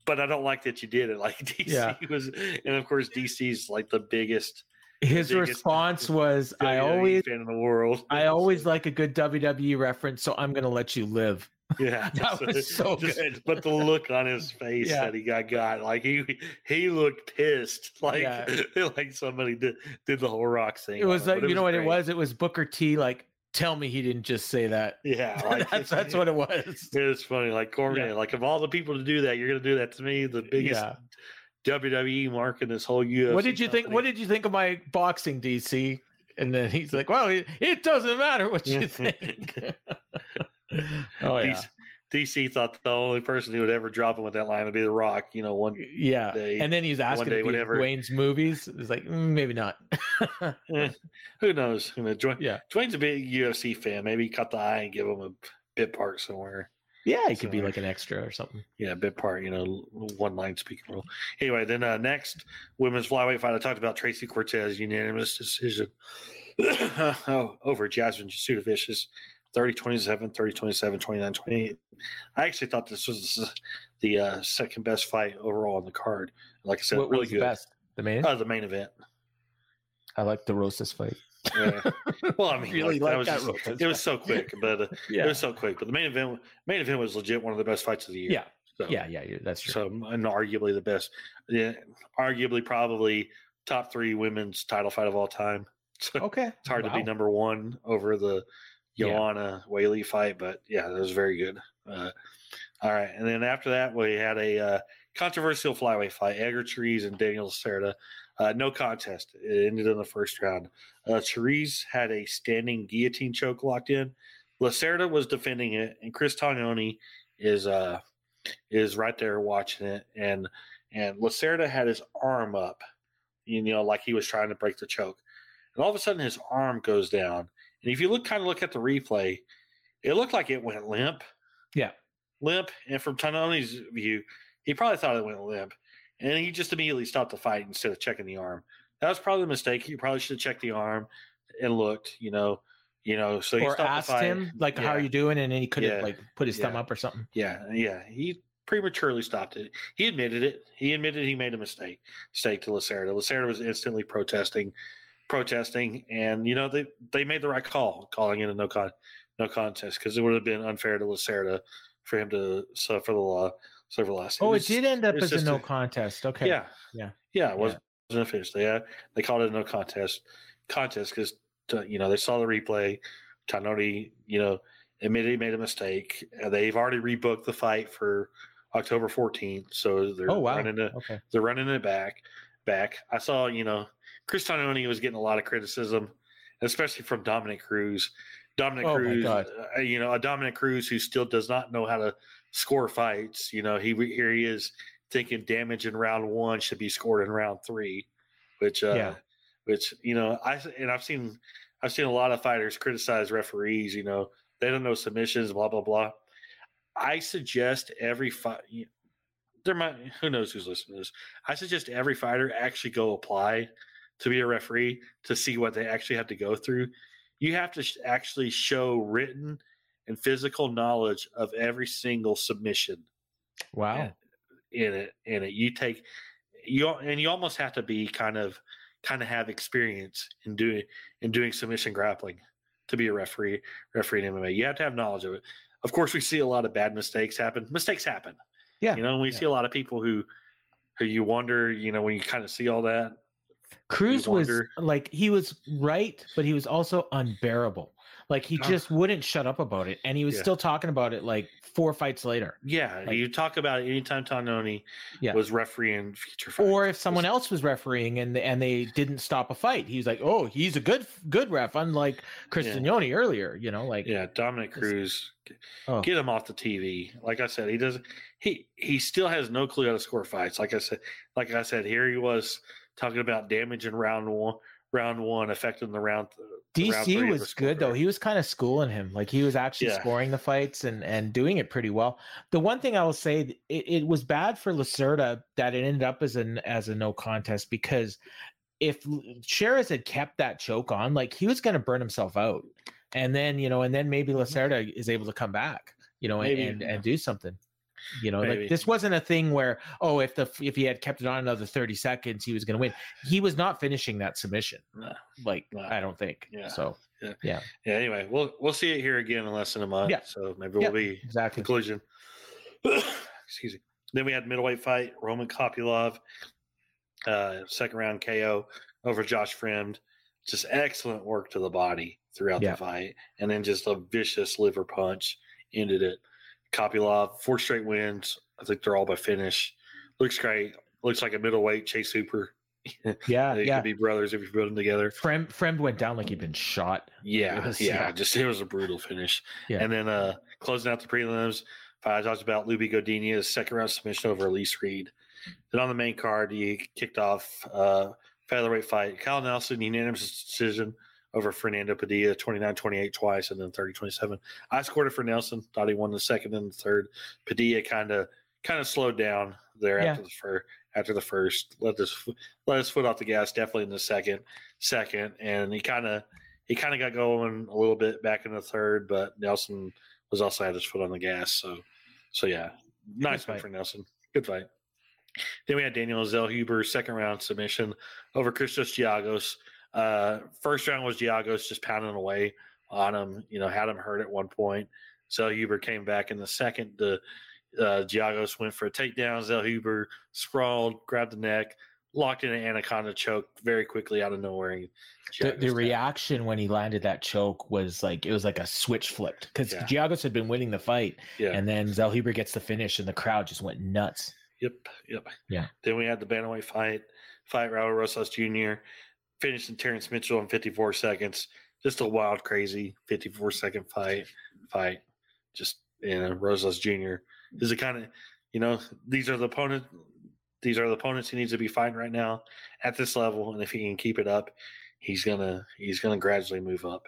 but I don't like that you did it. [LAUGHS] Like DC yeah. was, and of course DC's like the biggest. His response was, "I always fan in the world. I always like a good WWE reference, so I'm going to let you live." Yeah, [LAUGHS] that so, was so just, good. But the look on his face yeah. that he got got like he he looked pissed, [LAUGHS] like yeah. [LAUGHS] like somebody did did the whole rock thing. It was like you know what it was. It was Booker T. Like, tell me he didn't just say that. Yeah, like, that's that's what it was. It's funny, like Corbin. Yeah. Like of all the people to do that, you're gonna do that to me, the biggest. Yeah. WWE mark in this whole UFC. What did you company. think? What did you think of my boxing, DC? And then he's like, "Well, it, it doesn't matter what you think." Oh yeah. DC thought the only person who would ever drop him with that line would be The Rock. You know, one yeah, day, and then he's asking day, whatever. Dwayne's movies. It's like mm, maybe not. [LAUGHS] eh, who knows? You know, Dwayne, yeah, Dwayne's a big UFC fan. Maybe cut the eye and give him a bit part somewhere. Yeah, he could be like an extra or something. Yeah, bit part, you know, one line speaking role. Anyway, then uh, next women's flyweight fight, I talked about Tracy Cortez unanimous decision [COUGHS] oh, over Jasmine Jasudavicius 30 27, 30 27, 29 28. I actually thought this was the uh, second best fight overall on the card. Like I said, what, really good. The best? The main? Uh, the main event. I like the Rosas fight. yeah. [LAUGHS] Well, I mean, really like, like that was just, it was so quick, but uh, [LAUGHS] yeah. it was so quick. But the main event, main event was legit one of the best fights of the year. Yeah, so, yeah, yeah, that's true. So, and arguably the best, yeah, arguably probably top three women's title fight of all time. [LAUGHS] So okay, it's hard wow. to be number one over the Joanna yeah. Weili fight, but yeah, that was very good. Uh, all right, and then after that, we had a uh, controversial flyweight fight: Edgar Chairez and Daniel Lacerda. Uh, no contest. It ended in the first round. Uh, Chairez had a standing guillotine choke locked in. Lacerda was defending it, and Chris Tognoni is uh is right there watching it, and and Lacerda had his arm up, you know, like he was trying to break the choke, and all of a sudden his arm goes down, and if you look kind of look at the replay, it looked like it went limp. Yeah. Limp. And from Tognoni's view, he probably thought it went limp. And he just immediately stopped the fight instead of checking the arm. That was probably a mistake. He probably should have checked the arm and looked, you know, you know, so he or asked him like, yeah. "How are you doing?" And then he could have yeah. like put his yeah. thumb up or something. Yeah, yeah. He prematurely stopped it. He admitted it. He admitted he made a mistake. Mistake to Lacerda. Lacerda was instantly protesting protesting, and you know they they made the right call calling it a no con no contest because it would have been unfair to Lacerda for him to suffer the law suffer last. Oh, it, was, it did end up as a no a, contest. Okay. Yeah. Yeah. Yeah. It wasn't yeah. official. They they called it a no contest contest because uh, you know they saw the replay. Tognoni, you know, admitted he made a mistake. Uh, they've already rebooked the fight for October 14th, so they're oh, wow. running it. Okay. They're running it back. Back. I saw, you know, Chris Tognoni was getting a lot of criticism, especially from Dominick Cruz. Dominic oh Cruz, uh, you know, a Dominick Cruz who still does not know how to score fights. You know, he here he is thinking damage in round one should be scored in round three, which uh, yeah. which you know I and I've seen I've seen a lot of fighters criticize referees. You know, they don't know submissions, blah blah blah. I suggest every fight. There might who knows who's listening to this. I suggest every fighter actually go apply to be a referee to see what they actually have to go through. You have to actually show written and physical knowledge of every single submission. Wow. In it, in it, you take you and you almost have to be kind of kind of have experience in doing in doing submission grappling to be a referee referee in MMA. You have to have knowledge of it. Of course, we see a lot of bad mistakes happen. Mistakes happen. Yeah, you know, we yeah. see a lot of people who who you wonder, you know, when you kind of see all that. Cruz was like he was right, but he was also unbearable. Like he just wouldn't shut up about it, and he was yeah. still talking about it like four fights later. Yeah, like, you talk about it anytime Tognoni yeah. was refereeing future fights. or if someone else was refereeing and and they didn't stop a fight, he was like, "Oh, he's a good good ref," unlike Chris Tognoni yeah. earlier. You know, like yeah, Dominick Cruz, oh. get him off the TV. Like I said, he doesn't. He he still has no clue how to score fights. Like I said, like I said, here he was talking about damage in round one round one affecting the round. The DC round was good though. He was kind of schooling him. Like he was actually yeah. scoring the fights and and doing it pretty well. The one thing I will say, it, it was bad for Lacerda that it ended up as an as a no contest because if Chairez had kept that choke on, like he was going to burn himself out, and then you know, and then maybe mm-hmm. Lacerda is able to come back, you know, and, and, and do something. You know, Maybe. like this wasn't a thing where oh, if the if he had kept it on another thirty seconds, he was going to win. He was not finishing that submission. No. Like no. I don't think. Yeah. So yeah. yeah. Yeah. Anyway, we'll we'll see it here again in less than a month. Yeah. So maybe we'll be exactly conclusion. [COUGHS] Excuse me. Then we had middleweight fight Roman Kopylov, uh, second round KO over Josh Fremd. Just excellent work to the body throughout yeah. the fight, and then just a vicious liver punch ended it. Kopylov, four straight wins. I think they're all by finish. Looks great. Looks like a middleweight Chase Hooper. [LAUGHS] Yeah, they yeah. could be brothers if you put them together. Fremd, Fremd went down like he'd been shot. Yeah, was, yeah, yeah, Just it was a brutal finish. Yeah. And then uh closing out the prelims, I talked about Lupe Godinez second round submission over Elise Reed. Then on the main card, he kicked off uh featherweight fight. Kyle Nelson unanimous decision over Fernando Padilla, 29-28 twice, and then 30-27. I scored it for Nelson. Thought he won the second and the third. Padilla kind of kind of slowed down there yeah. after the first. After the first, let this let his foot off the gas. Definitely in the second, second, and he kind of he kind of got going a little bit back in the third, but Nelson was also had his foot on the gas. So, so yeah, nice fight for Nelson. Good fight. Then we had Daniel Zellhuber second round submission over Christos Giagos. Uh, first round was Giagos just pounding away on him. You know, had him hurt at one point. Zellhuber came back in the second. The uh, Giagos went for a takedown. Zellhuber sprawled, grabbed the neck, locked in an anaconda choke very quickly out of nowhere. The, the, reaction when he landed that choke was like it was like a switch flipped because yeah. Giagos had been winning the fight, yeah. and then Zellhuber gets the finish, and the crowd just went nuts. Yep, yep. Yeah. Then we had the bantamweight fight, fight Raul Rosas Jr finishing Terrence Mitchell in 54 seconds. Just a wild, crazy 54 second fight. Fight. Just you know, Rosas Jr. is the kind of you know these are the opponent. These are the opponents he needs to be fighting right now at this level, and if he can keep it up, he's gonna he's gonna gradually move up.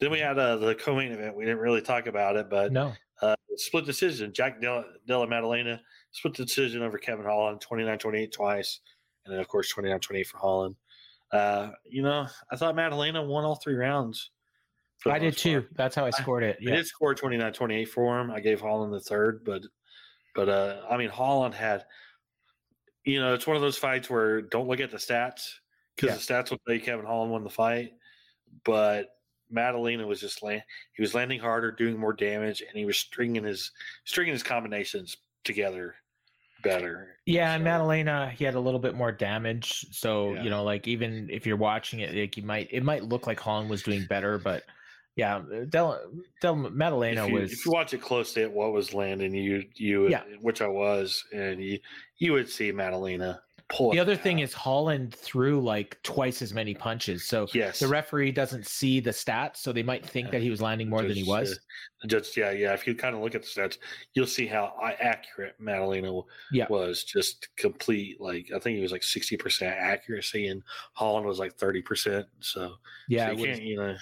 Then we had uh, the co-main event. We didn't really talk about it, but no uh, split decision. Jack Della, Della Maddalena split decision over Kevin Holland, 29-28 twice, and then of course 29-28 for Holland. Uh, you know, I thought Maddalena won all three rounds. I did too. That's how I scored it. Yeah. I did score 29 28 for him. I gave Holland the third, but, but, uh, I mean, Holland had, you know, it's one of those fights where don't look at the stats because yeah. the stats will tell you Kevin Holland won the fight, but Maddalena was just land, he was landing harder, doing more damage, and he was stringing his, stringing his combinations together better. Yeah, so. and Maddalena, he had a little bit more damage. So yeah. you know, like even if you're watching it, like you might it might look like Holland was doing better, but yeah, uh, Del, Del if you, was. If you watch it closely at what was landing, you you yeah. which I was, and you you would see Maddalena pull. The other out. thing is Holland threw like twice as many punches, so yes. the referee doesn't see the stats, so they might think that he was landing more just, than he was. Uh, just yeah, yeah. If you kind of look at the stats, you'll see how accurate Maddalena yeah. was. Just complete, like I think he was like sixty percent accuracy, and Holland was like thirty percent. So yeah, so you can't you know,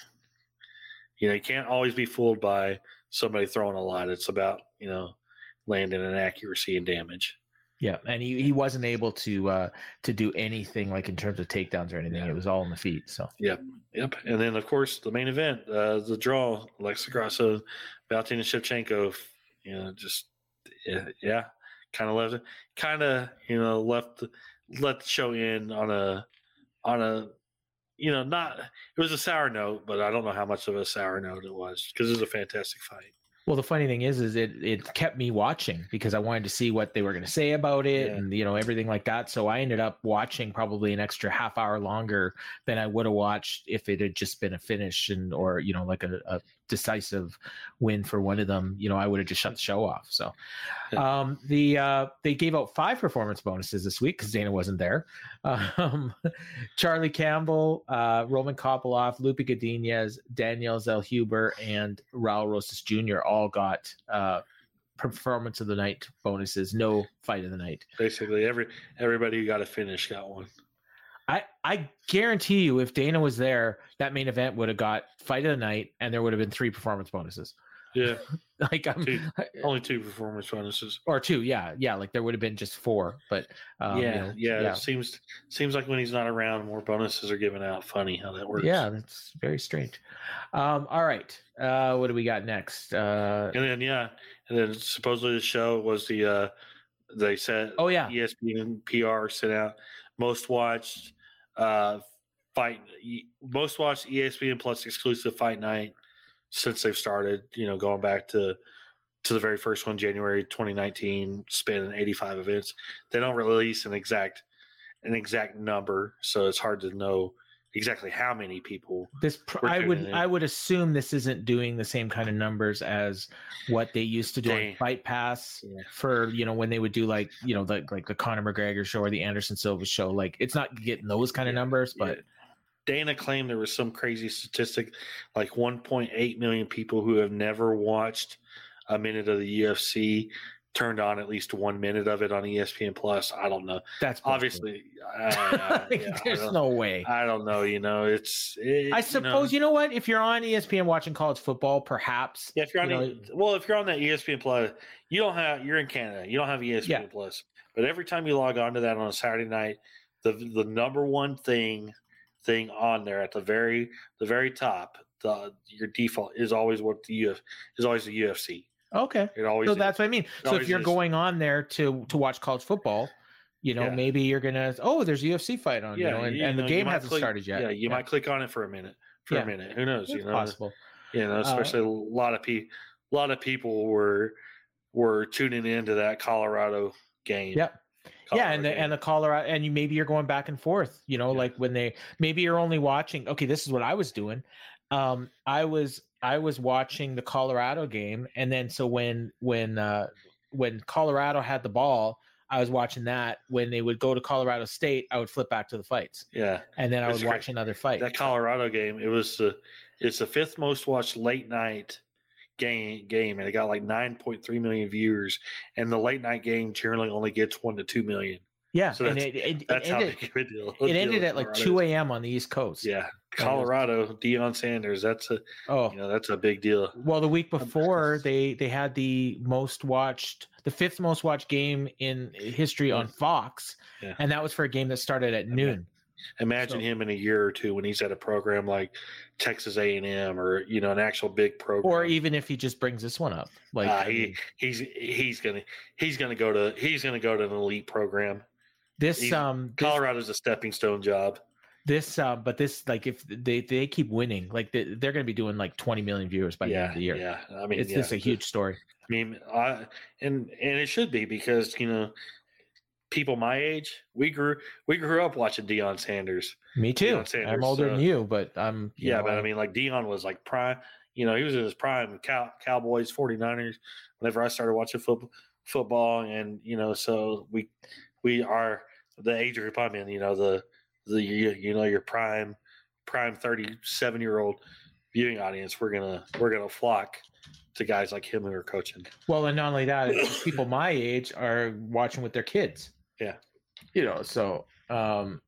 you know, you can't always be fooled by somebody throwing a lot. It's about you know landing and accuracy and damage. Yeah, and he, he wasn't able to uh to do anything like in terms of takedowns or anything. Yeah. It was all in the feet. So yep, yep. And then of course the main event, uh the draw, Alexa Grasso, Valentina Shevchenko. You know, just yeah, yeah kind of left it, kind of you know left let the show in on a on a you know not it was a sour note, but I don't know how much of a sour note it was because it was a fantastic fight. Well, the funny thing is, is it it kept me watching because I wanted to see what they were going to say about it, yeah. and you know everything like that. So I ended up watching probably an extra half hour longer than I would have watched if it had just been a finish and or you know like a, a decisive win for one of them, you know, I would have just shut the show off. So, um, the uh, they gave out five performance bonuses this week because Dana wasn't there. [LAUGHS] Um, Charlie Campbell, uh, Roman Kopylov, Lupe Godinez, Daniel Zellhuber, and Raul Rosas Jr. all got uh, performance of the night bonuses. No fight of the night. Basically, every everybody who got a finish got one. I, I guarantee you, if Dana was there, that main event would have got fight of the night, and there would have been three performance bonuses. Yeah, [LAUGHS] like I'm, two, [LAUGHS] only two performance bonuses, or two. Yeah, yeah. Like there would have been just four, but um, yeah, you know, yeah, yeah. It seems seems like when he's not around, more bonuses are given out. Funny how that works. Yeah, that's very strange. Um, all right, uh, what do we got next? Uh, and then yeah, and then supposedly the show was the uh, they said. Oh yeah, ESPN PR sent out most watched uh, fight most watched ESPN Plus exclusive fight night since they've started. You know, going back to to the very first one, January 2019, spanning 85 events. They don't release an exact an exact number, so it's hard to know exactly how many people this pr- i would in. i would assume this isn't doing the same kind of numbers as what they used to do Dang. on fight pass yeah. for you know when they would do like you know like like the conor mcgregor show or the anderson silva show like it's not getting those kind of yeah. numbers but yeah. dana claimed there was some crazy statistic like 1.8 million people who have never watched a minute of the ufc turned on at least one minute of it on ESPN Plus. I don't know. That's obviously. Uh, [LAUGHS] yeah, There's no way. I don't know. You know, it's. It, I suppose you know, you know, what? If you're on ESPN watching college football, perhaps. Yeah, if you're on, you know, well, if you're on that ESPN Plus, you don't have. You're in Canada. You don't have ESPN yeah. Plus. But every time you log on to that on a Saturday night, the the number one thing thing on there at the very the very top, the your default is always what the Uf is always the UFC. Okay. It always so is. that's what I mean. It so if you're is. going on there to to watch college football, you know, yeah. maybe you're gonna oh, there's a UFC fight on, yeah, you know, and, you and know, the game hasn't click, started yet. Yeah, you yeah. might click on it for a minute. For yeah. a minute. Who knows? It's you know possible. You know, uh, especially uh, a lot of people a lot of people were were tuning into that Colorado game. Yep. Colorado yeah, and the game. and the Colorado and you maybe you're going back and forth, you know, like when they maybe you're only watching okay, this is what I was doing. Um I was I was watching the Colorado game, and then so when when uh, when Colorado had the ball, I was watching that. When they would go to Colorado State, I would flip back to the fights. Yeah, and then I would watch another fight. That Colorado game, it was the it's the fifth most watched late night game game, and it got like nine point three million viewers. And the late night game generally only gets one to two million. Yeah, so and it, it, that's it ended, how big deal. It ended at like two a.m. on the East Coast. Yeah, Colorado, Deion Sanders. That's a oh, you know, that's a big deal. Well, the week before they they had the most watched, the fifth most watched game in history on Fox, yeah. and that was for a game that started at noon. Imagine so, him in a year or two when he's at a program like Texas A and M or you know an actual big program, or even if he just brings this one up, like uh, he he's he's gonna he's gonna go to he's gonna go to an elite program. This um Colorado's this, a stepping stone job. This uh, but this like if they they keep winning, like they, are going to be doing like 20 million viewers by yeah, the end of the year. Yeah, I mean it's yeah, just a huge story. I mean, I and and it should be because you know people my age we grew we grew up watching Deion Sanders. Me too. Sanders, I'm older so, than you, but I'm yeah, know, but I mean like Deion was like prime. You know, he was in his prime. Cow, Cowboys, 49ers. Whenever I started watching football, football, and you know, so we we are the age group I'm in. You know the the you, you know your prime prime 37 year old viewing audience. We're gonna we're gonna flock to guys like him who are coaching. Well, and not only that, people my age are watching with their kids. Yeah, you know. So, um,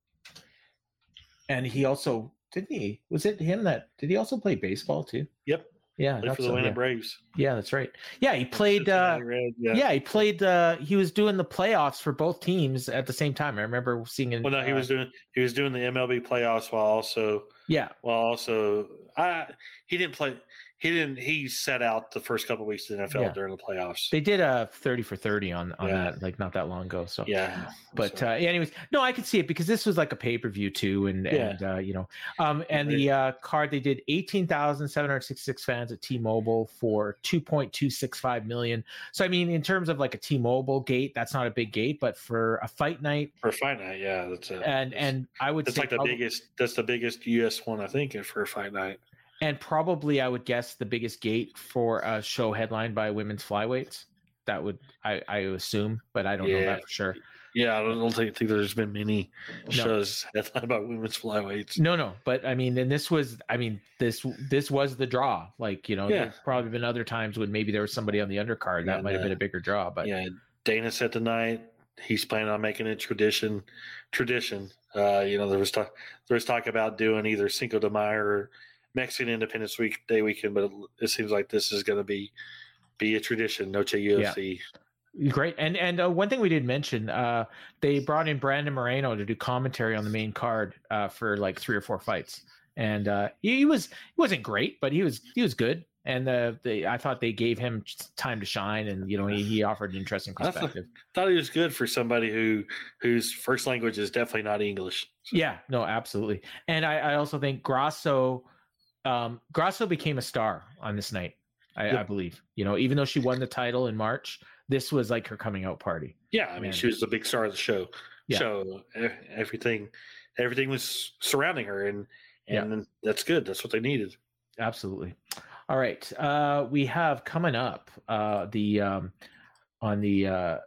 and he also didn't he? Was it him that did he also play baseball too? Yep. Yeah, for the so, yeah. Braves. Yeah, that's right. Yeah, he played. Uh, yeah. yeah. he played. Uh, he was doing the playoffs for both teams at the same time. I remember seeing. In, well, no, he uh, was doing. He was doing the MLB playoffs while also. Yeah. While also, I he didn't play he didn't. He set out the first couple of weeks in the NFL yeah. during the playoffs. They did a thirty for thirty on on yeah. that like not that long ago. So yeah. But uh, anyways, no, I could see it because this was like a pay per view too, and yeah. and uh, you know, um, and the uh, card they did eighteen thousand seven hundred sixty six fans at T-Mobile for two point two six five million. So I mean, in terms of like a T-Mobile gate, that's not a big gate, but for a fight night, for a fight night, yeah, that's it. And and I would that's like the probably, biggest. That's the biggest US one I think for a fight night and probably I would guess the biggest gate for a show headlined by women's flyweights. That would I, I assume, but I don't yeah. know that for sure. Yeah, I don't think, think there's been many no. shows [LAUGHS] headlined about women's flyweights. No, no, but I mean, and this was, I mean, this this was the draw. Like you know, yeah. there's probably been other times when maybe there was somebody on the undercard that might have been a bigger draw. But yeah, Dana said tonight he's planning on making it tradition. Tradition. Uh, you know, there was talk there was talk about doing either Cinco de Mayo or Mexican Independence Week Day weekend, but it, it seems like this is going to be be a tradition. Noche UFC. Yeah. Great, and and uh, one thing we did mention, uh, they brought in Brandon Moreno to do commentary on the main card uh, for like three or four fights, and uh, he, he, was he wasn't great, but he was he was good, and the, the I thought they gave him time to shine, and you know he, he offered an interesting perspective. I thought, thought he was good for somebody who whose first language is definitely not English. So. Yeah, no, absolutely, and I, I also think Grasso um, Grasso became a star on this night. I, yep. I, believe. You know, even though she won the title in March, this was like her coming out party. Yeah, I mean, and, she was the big star of the show. Yeah. So everything, everything was surrounding her, and and yeah. that's good. That's what they needed. Absolutely. All right, uh, we have coming up uh, the um, on the uh,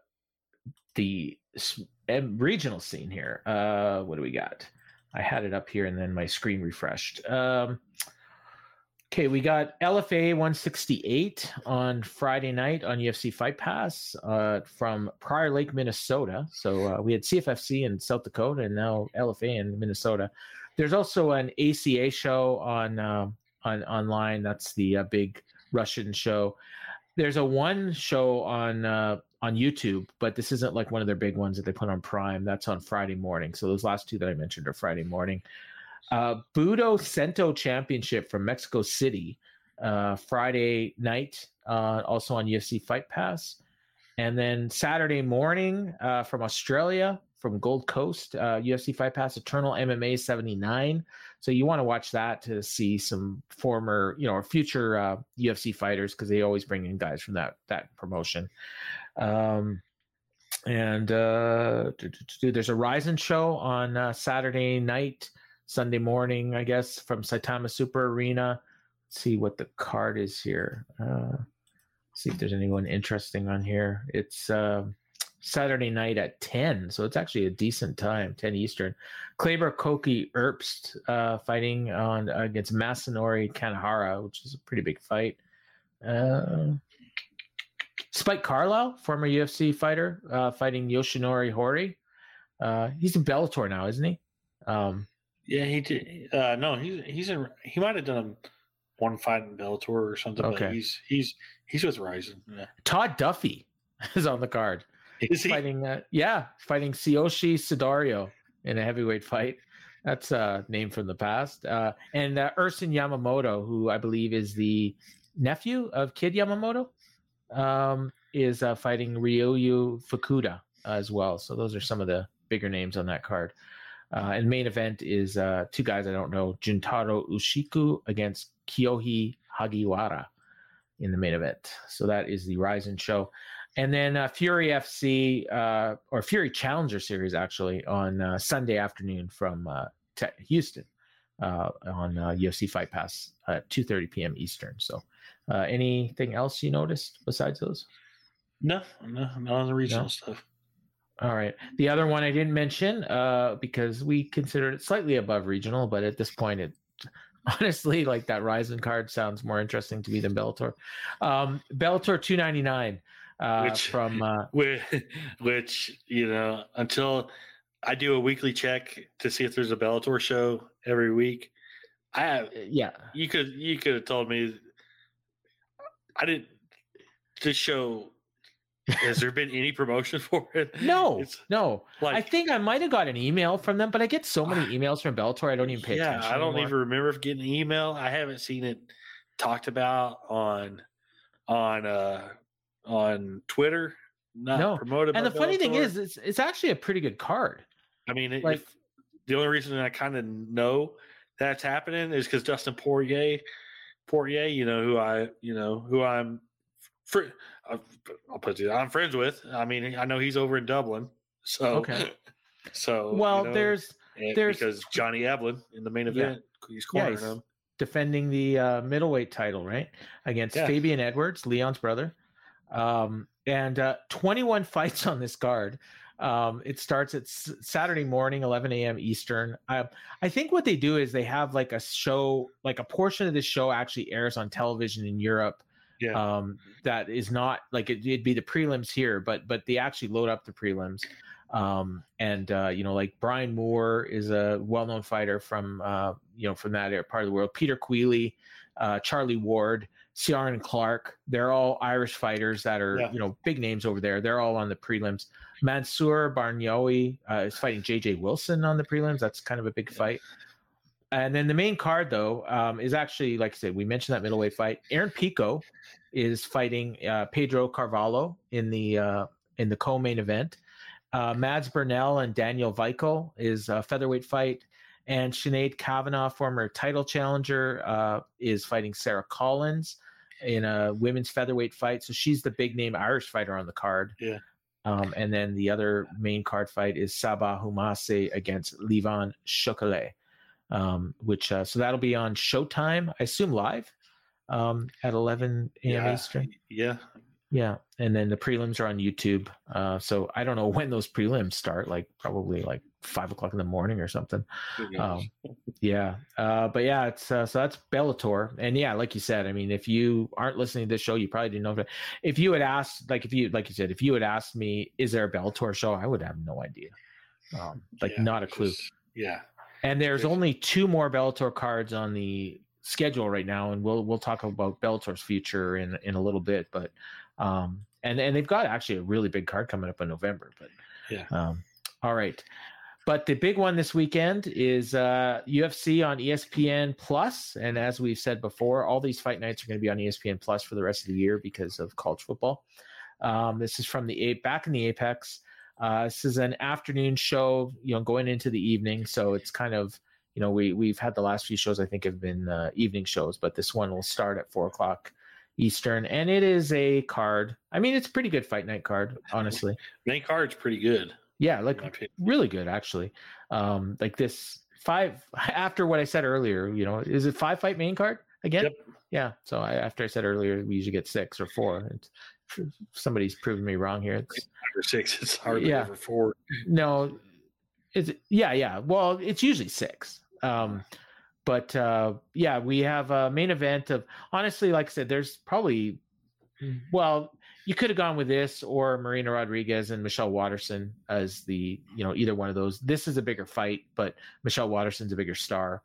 the regional scene here. Uh, what do we got? I had it up here, and then my screen refreshed. Um, Okay, we got LFA 168 on Friday night on UFC Fight Pass uh, from Prior Lake, Minnesota. So uh, we had CFFC in South Dakota and now LFA in Minnesota. There's also an ACA show on uh, on online. That's the uh, big Russian show. There's a one show on uh, on YouTube, but this isn't like one of their big ones that they put on Prime. That's on Friday morning. So those last two that I mentioned are Friday morning. Uh, Budo Sento Championship from Mexico City, uh, Friday night, uh, also on UFC Fight Pass. And then Saturday morning uh, from Australia, from Gold Coast, uh, UFC Fight Pass, Eternal MMA 79. So you want to watch that to see some former, you know, or future uh, UFC fighters because they always bring in guys from that that promotion. Um, and uh, there's a Rizin show on uh, Saturday night Sunday morning, I guess, from Saitama Super Arena. Let's see what the card is here. Uh, see if there's anyone interesting on here. It's uh, Saturday night at 10, so it's actually a decent time, 10 Eastern. Kleber Koike Erbst uh, fighting on against Masanori Kanehara, which is a pretty big fight. Uh, Spike Carlyle, former UFC fighter, uh, fighting Yoshinori Horie. Uh, he's in Bellator now, isn't he? Um, yeah, he did. Uh, no, he's he's in. He might have done one fight in Bellator or something. Okay. But he's he's he's with Rizin. Yeah. Todd Duffee [LAUGHS] is on the card. Is he fighting? Uh, yeah, fighting Tsuyoshi Sudario in a heavyweight fight. That's a name from the past. Uh, and uh, Ursin Yamamoto, who I believe is the nephew of Kid Yamamoto, um, is uh, fighting Ryoyu Fukuda as well. So those are some of the bigger names on that card. Uh, and main event is uh, two guys I don't know, Juntaro Ushiku against Kyohei Hagiwara in the main event. So that is the Rizin show. And then uh, Fury FC uh, or Fury Challenger Series actually on uh, Sunday afternoon from uh, Houston on UFC Fight Pass at 2:30 p.m. Eastern. So anything else you noticed besides those? No, no, not on the regional no? stuff. All right. The other one I didn't mention uh, because we considered it slightly above regional, but at this point, it [LAUGHS] honestly like that Rizin card sounds more interesting to me than Bellator. Um, Bellator 299 uh, which, from uh, [LAUGHS] which, which you know until I do a weekly check to see if there's a Bellator show every week. I have, yeah. You could you could have told me. I didn't. This show has there been any promotion [LAUGHS] for it? No, it's no. Like, I think I might have got an email from them, but I get so many emails from Bellator, I don't even pay yeah, attention. I don't anymore. even remember getting an email. I haven't seen it talked about on on uh on Twitter. Not no. promoted. And the Bellator. funny thing is, it's it's actually a pretty good card. I mean, like, if, the only reason I kind of know that's happening is because Dustin Poirier, Poirier, you know who I, you know who I'm, fr- I'll put it. I'm friends with. I mean, I know he's over in Dublin, so okay. [LAUGHS] So well, you know, there's there's because Johnny Eblen in the main event, yeah. he's cornering yeah, him, defending the uh, middleweight title, right, against yeah. Fabian Edwards, Leon's brother, um, and uh, 21 [LAUGHS] fights on this card. Um, it starts at s- Saturday morning, 11 a.m. Eastern. I, I think what they do is they have like a show, like a portion of the show actually airs on television in Europe. Yeah. Um, that is not like it, would be the prelims here, but but they actually load up the prelims. Um, and uh, you know, like Brian Moore is a well-known fighter from uh, you know from that part of the world. Peter Queally, uh, Charlie Ward, Ciaran Clark. They're all Irish fighters that are yeah. you know big names over there. They're all on the prelims. Mansour Barnaoui uh, is fighting JJ Wilson on the prelims. That's kind of a big fight. And then the main card, though, um, is actually, like I said, we mentioned that middleweight fight. Aaron Pico is fighting uh, Pedro Carvalho in the uh, in the co-main event. Uh, Mads Burnell and Daniel Weichel is a featherweight fight, and Sinead Kavanagh, former title challenger, uh, is fighting Sarah Collins in a women's featherweight fight. So she's the big name Irish fighter on the card. Yeah. Um, and then the other main card fight is Sabah Homasi against Levon Chocolat, um, which uh, so that'll be on Showtime, I assume live um, at 11 a.m. Yeah. Eastern. Yeah. Yeah, and then the prelims are on YouTube. Uh, so I don't know [LAUGHS] when those prelims start. Like probably like five o'clock in the morning or something. Um, yeah, uh, but yeah, it's uh, so that's Bellator, and yeah, like you said, I mean, if you aren't listening to this show, you probably didn't know. If you had asked, like if you like you said, if you had asked me, is there a Bellator show? I would have no idea. Um, like yeah, not a clue. Just, yeah. And there's only two more Bellator cards on the schedule right now, and we'll we'll talk about Bellator's future in in a little bit, but. Um, and and they've got actually a really big card coming up in November. But yeah. Um, all right. But the big one this weekend is uh, UFC on ESPN Plus, and as we've said before, all these fight nights are going to be on ESPN Plus for the rest of the year because of college football. Um, this is from the back in the Apex. Uh, this is an afternoon show, you know, going into the evening, so it's kind of you know we we've had the last few shows I think have been uh, evening shows, but this one will start at four o'clock Eastern, and it is a card. I mean, it's a pretty good fight night card, honestly. Main card's pretty good. Yeah, like really good actually. Um, like this five after what I said earlier. You know, is it five fight main card again? Yep. Yeah. So I, after I said earlier, we usually get six or four. It's, somebody's proving me wrong here. It's six. It's hardly yeah. ever four. No, is yeah, yeah. Well, it's usually six. Um, but uh, yeah, we have a main event of honestly, like I said, there's probably well, you could have gone with this or Marina Rodriguez and Michelle Waterson as the you know either one of those. This is a bigger fight, but Michelle Waterson's a bigger star,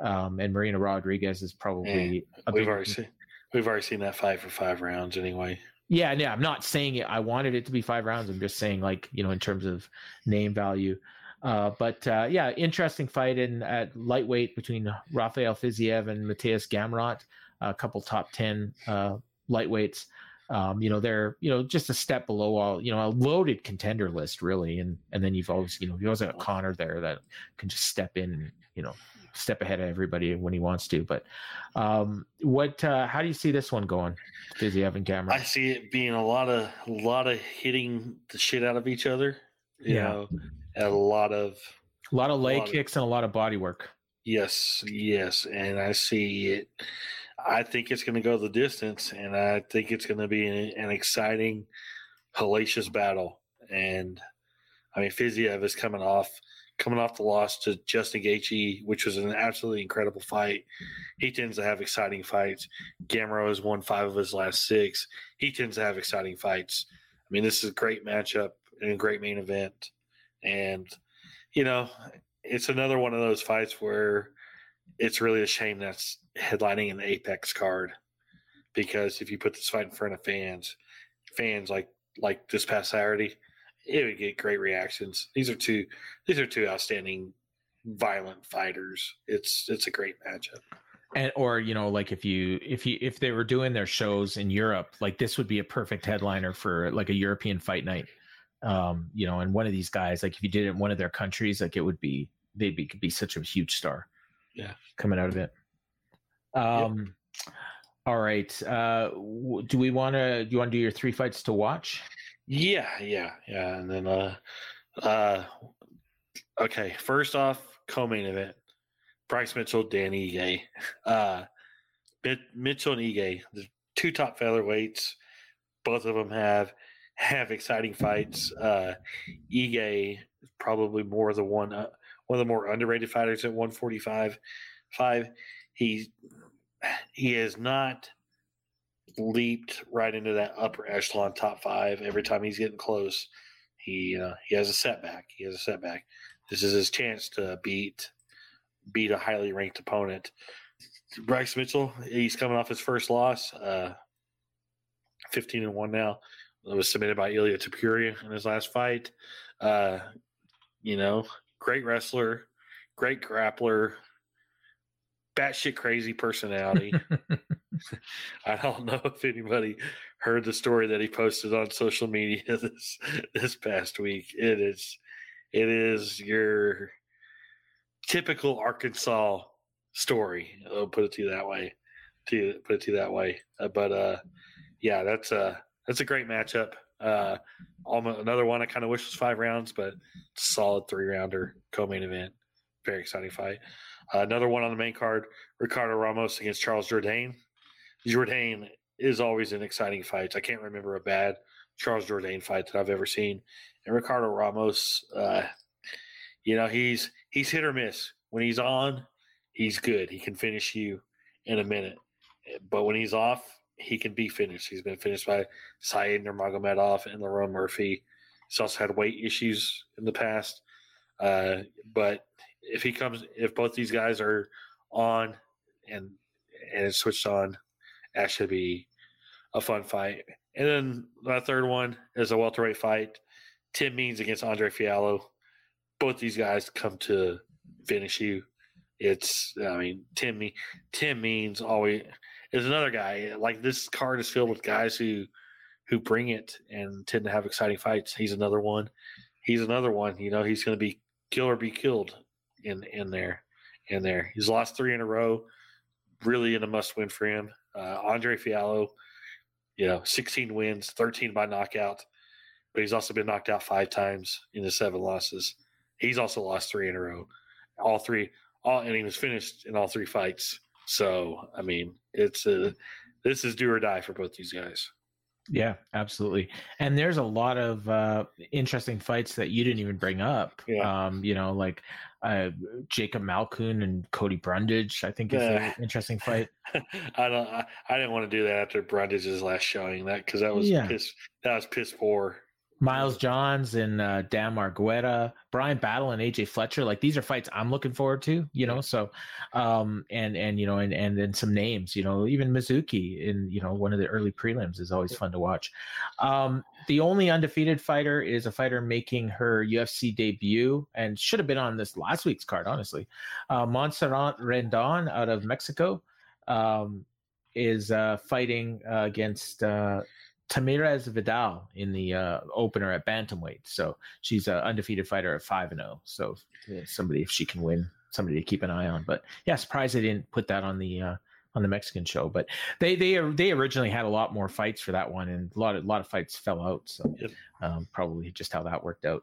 um, and Marina Rodriguez is probably. We've already seen we've already seen that fight for five rounds anyway. Yeah, yeah. I'm not saying it. I wanted it to be five rounds. I'm just saying like you know in terms of name value. Uh, but uh, yeah, interesting fight in at lightweight between Rafael Fiziev and Mateusz Gamrot, a couple top ten uh, lightweights. Um, you know, they're you know just a step below all you know a loaded contender list really, and and then you've always you know you always got Conor there that can just step in, you know, step ahead of everybody when he wants to. But um, what uh, how do you see this one going, Fiziev and Gamrot? I see it being a lot of a lot of hitting the shit out of each other. You yeah. know, a lot of a lot of leg kicks of, and a lot of body work. Yes, yes, and I see it. I think it's going to go the distance, and I think it's going to be an, an exciting, hellacious battle. And I mean, Fiziev is coming off coming off the loss to Justin Gaethje, which was an absolutely incredible fight. He tends to have exciting fights. Gamrot has won five of his last six. He tends to have exciting fights. I mean, this is a great matchup and a great main event. And, you know, it's another one of those fights where it's really a shame that's headlining an Apex card because if you put this fight in front of fans, fans like like this past Saturday, it would get great reactions. These are two these are two outstanding violent fighters. It's it's a great matchup. And or you know like if you if you if they were doing their shows in Europe, like this would be a perfect headliner for like a European fight night. Um, you know, and one of these guys, like if you did it in one of their countries, like it would be they'd be could be such a huge star. Yeah, coming out of it. Um, yep. all right. Uh, do we want to? Do you want to do your three fights to watch? Yeah, yeah, yeah. And then, uh, uh, okay. First off, co-main event: Bryce Mitchell, Dan Ige. [LAUGHS] Uh, Mitchell and Ige, the two top featherweights. Both of them have have exciting fights. Uh, Ige is probably more the one uh, one of the more underrated fighters at 145. Five, he he is not leaped right into that upper echelon top five every time he's getting close. He uh, he has a setback. He has a setback. This is his chance to beat beat a highly ranked opponent. Bryce Mitchell, he's coming off his first loss, uh, fifteen and one now. It was submitted by Ilia Topuria in his last fight. Uh, you know, great wrestler, great grappler, batshit crazy personality. [LAUGHS] I don't know if anybody heard the story that he posted on social media [LAUGHS] this this past week. It is it is your typical Arkansas story. I'll put it to you that way. To put it to you that way. Uh, but uh, yeah, that's a that's a great matchup. Uh, almost another one I kind of wish was five rounds, but solid three rounder co-main event. Very exciting fight. Uh, another one on the main card: Ricardo Ramos against Charles Jourdain. Jourdain is always an exciting fight. I can't remember a bad Charles Jourdain fight that I've ever seen. And Ricardo Ramos, uh, you know, he's he's hit or miss. When he's on, he's good. He can finish you in a minute. But when he's off, he can be finished. He's been finished by Said Nurmagomedov and Lerone Murphy. He's also had weight issues in the past. Uh, but if he comes, if both these guys are on and and it's switched on, that should be a fun fight. And then the third one is a welterweight fight. Tim Means against Andre Fialho. Both these guys come to finish you. It's I mean Tim Tim Means always is another guy. Like this card is filled with guys who who bring it and tend to have exciting fights. He's another one. He's another one. You know, he's going to be kill or be killed in in there. In there, he's lost three in a row. Really in a must win for him. Uh, Andre Fialho, you know, 16 wins, 13 by knockout, but he's also been knocked out five times in the seven losses. He's also lost three in a row, all three, all, and he was finished in all three fights. So, I mean, it's a, this is do or die for both these guys. Yeah, absolutely. And there's a lot of uh, interesting fights that you didn't even bring up. Yeah. Um, you know, like uh, Jacob Malkoun and Cody Brundage. I think is an interesting fight. [LAUGHS] I don't. I, I, didn't want to do that after Brundage's last showing that because that was yeah. piss. That was piss poor. Miles Johns and uh, Dan Argueta, Brian Battle and AJ Fletcher. Like these are fights I'm looking forward to, you know. So, um, and and you know, and and then some names, you know, even Mizuki in you know one of the early prelims is always fun to watch. Um, the only undefeated fighter is a fighter making her UFC debut and should have been on this last week's card, honestly. Uh, Montserrat Rendon out of Mexico um, is uh, fighting uh, against. Uh, Tamires Vidal in the uh, opener at bantamweight. So she's an undefeated fighter at five and zero. Oh. So somebody, if she can win, somebody to keep an eye on. But yeah, surprised they didn't put that on the uh, on the Mexican show. But they they they originally had a lot more fights for that one, and a lot of a lot of fights fell out. So yep. um, probably just how that worked out.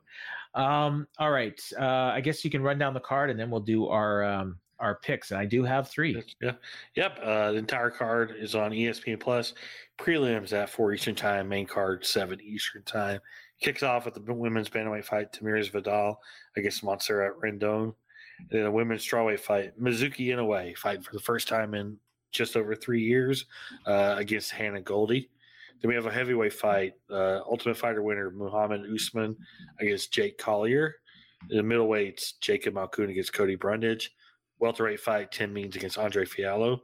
Um, all right, uh, I guess you can run down the card, and then we'll do our um, our picks. I do have three. Yeah. Yep. Uh, the entire card is on ESPN Plus. Prelims at four Eastern time. Main card seven Eastern time. Kicks off with the women's bantamweight fight. Tamires Vidal against Montserrat Rendon. And then a women's strawweight fight. Mizuki Inoue fighting for the first time in just over three years uh, against Hannah Goldy. Then we have a heavyweight fight. Uh, Ultimate Fighter winner Muhammad Usman against Jake Collier. In the middleweights, Jacob Malkoun against Cody Brundage. Welterweight fight, Tim Means against Andre Fialho.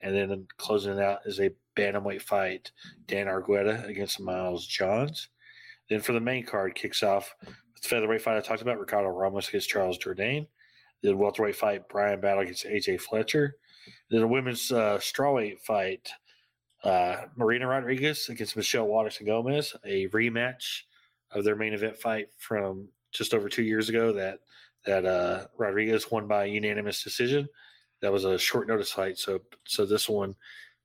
And then closing it out is a bantamweight fight, Dan Argueta against Miles Johns. Then for the main card, kicks off with featherweight fight I talked about, Ricardo Ramos against Charles Jourdain. Then welterweight fight, Brian Battle against AJ Fletcher. Then a women's uh, strawweight fight, uh, Marina Rodriguez against Michelle Waterson Gomez, a rematch of their main event fight from just over two years ago that that uh, Rodriguez won by unanimous decision. That was a short notice fight. So so this one,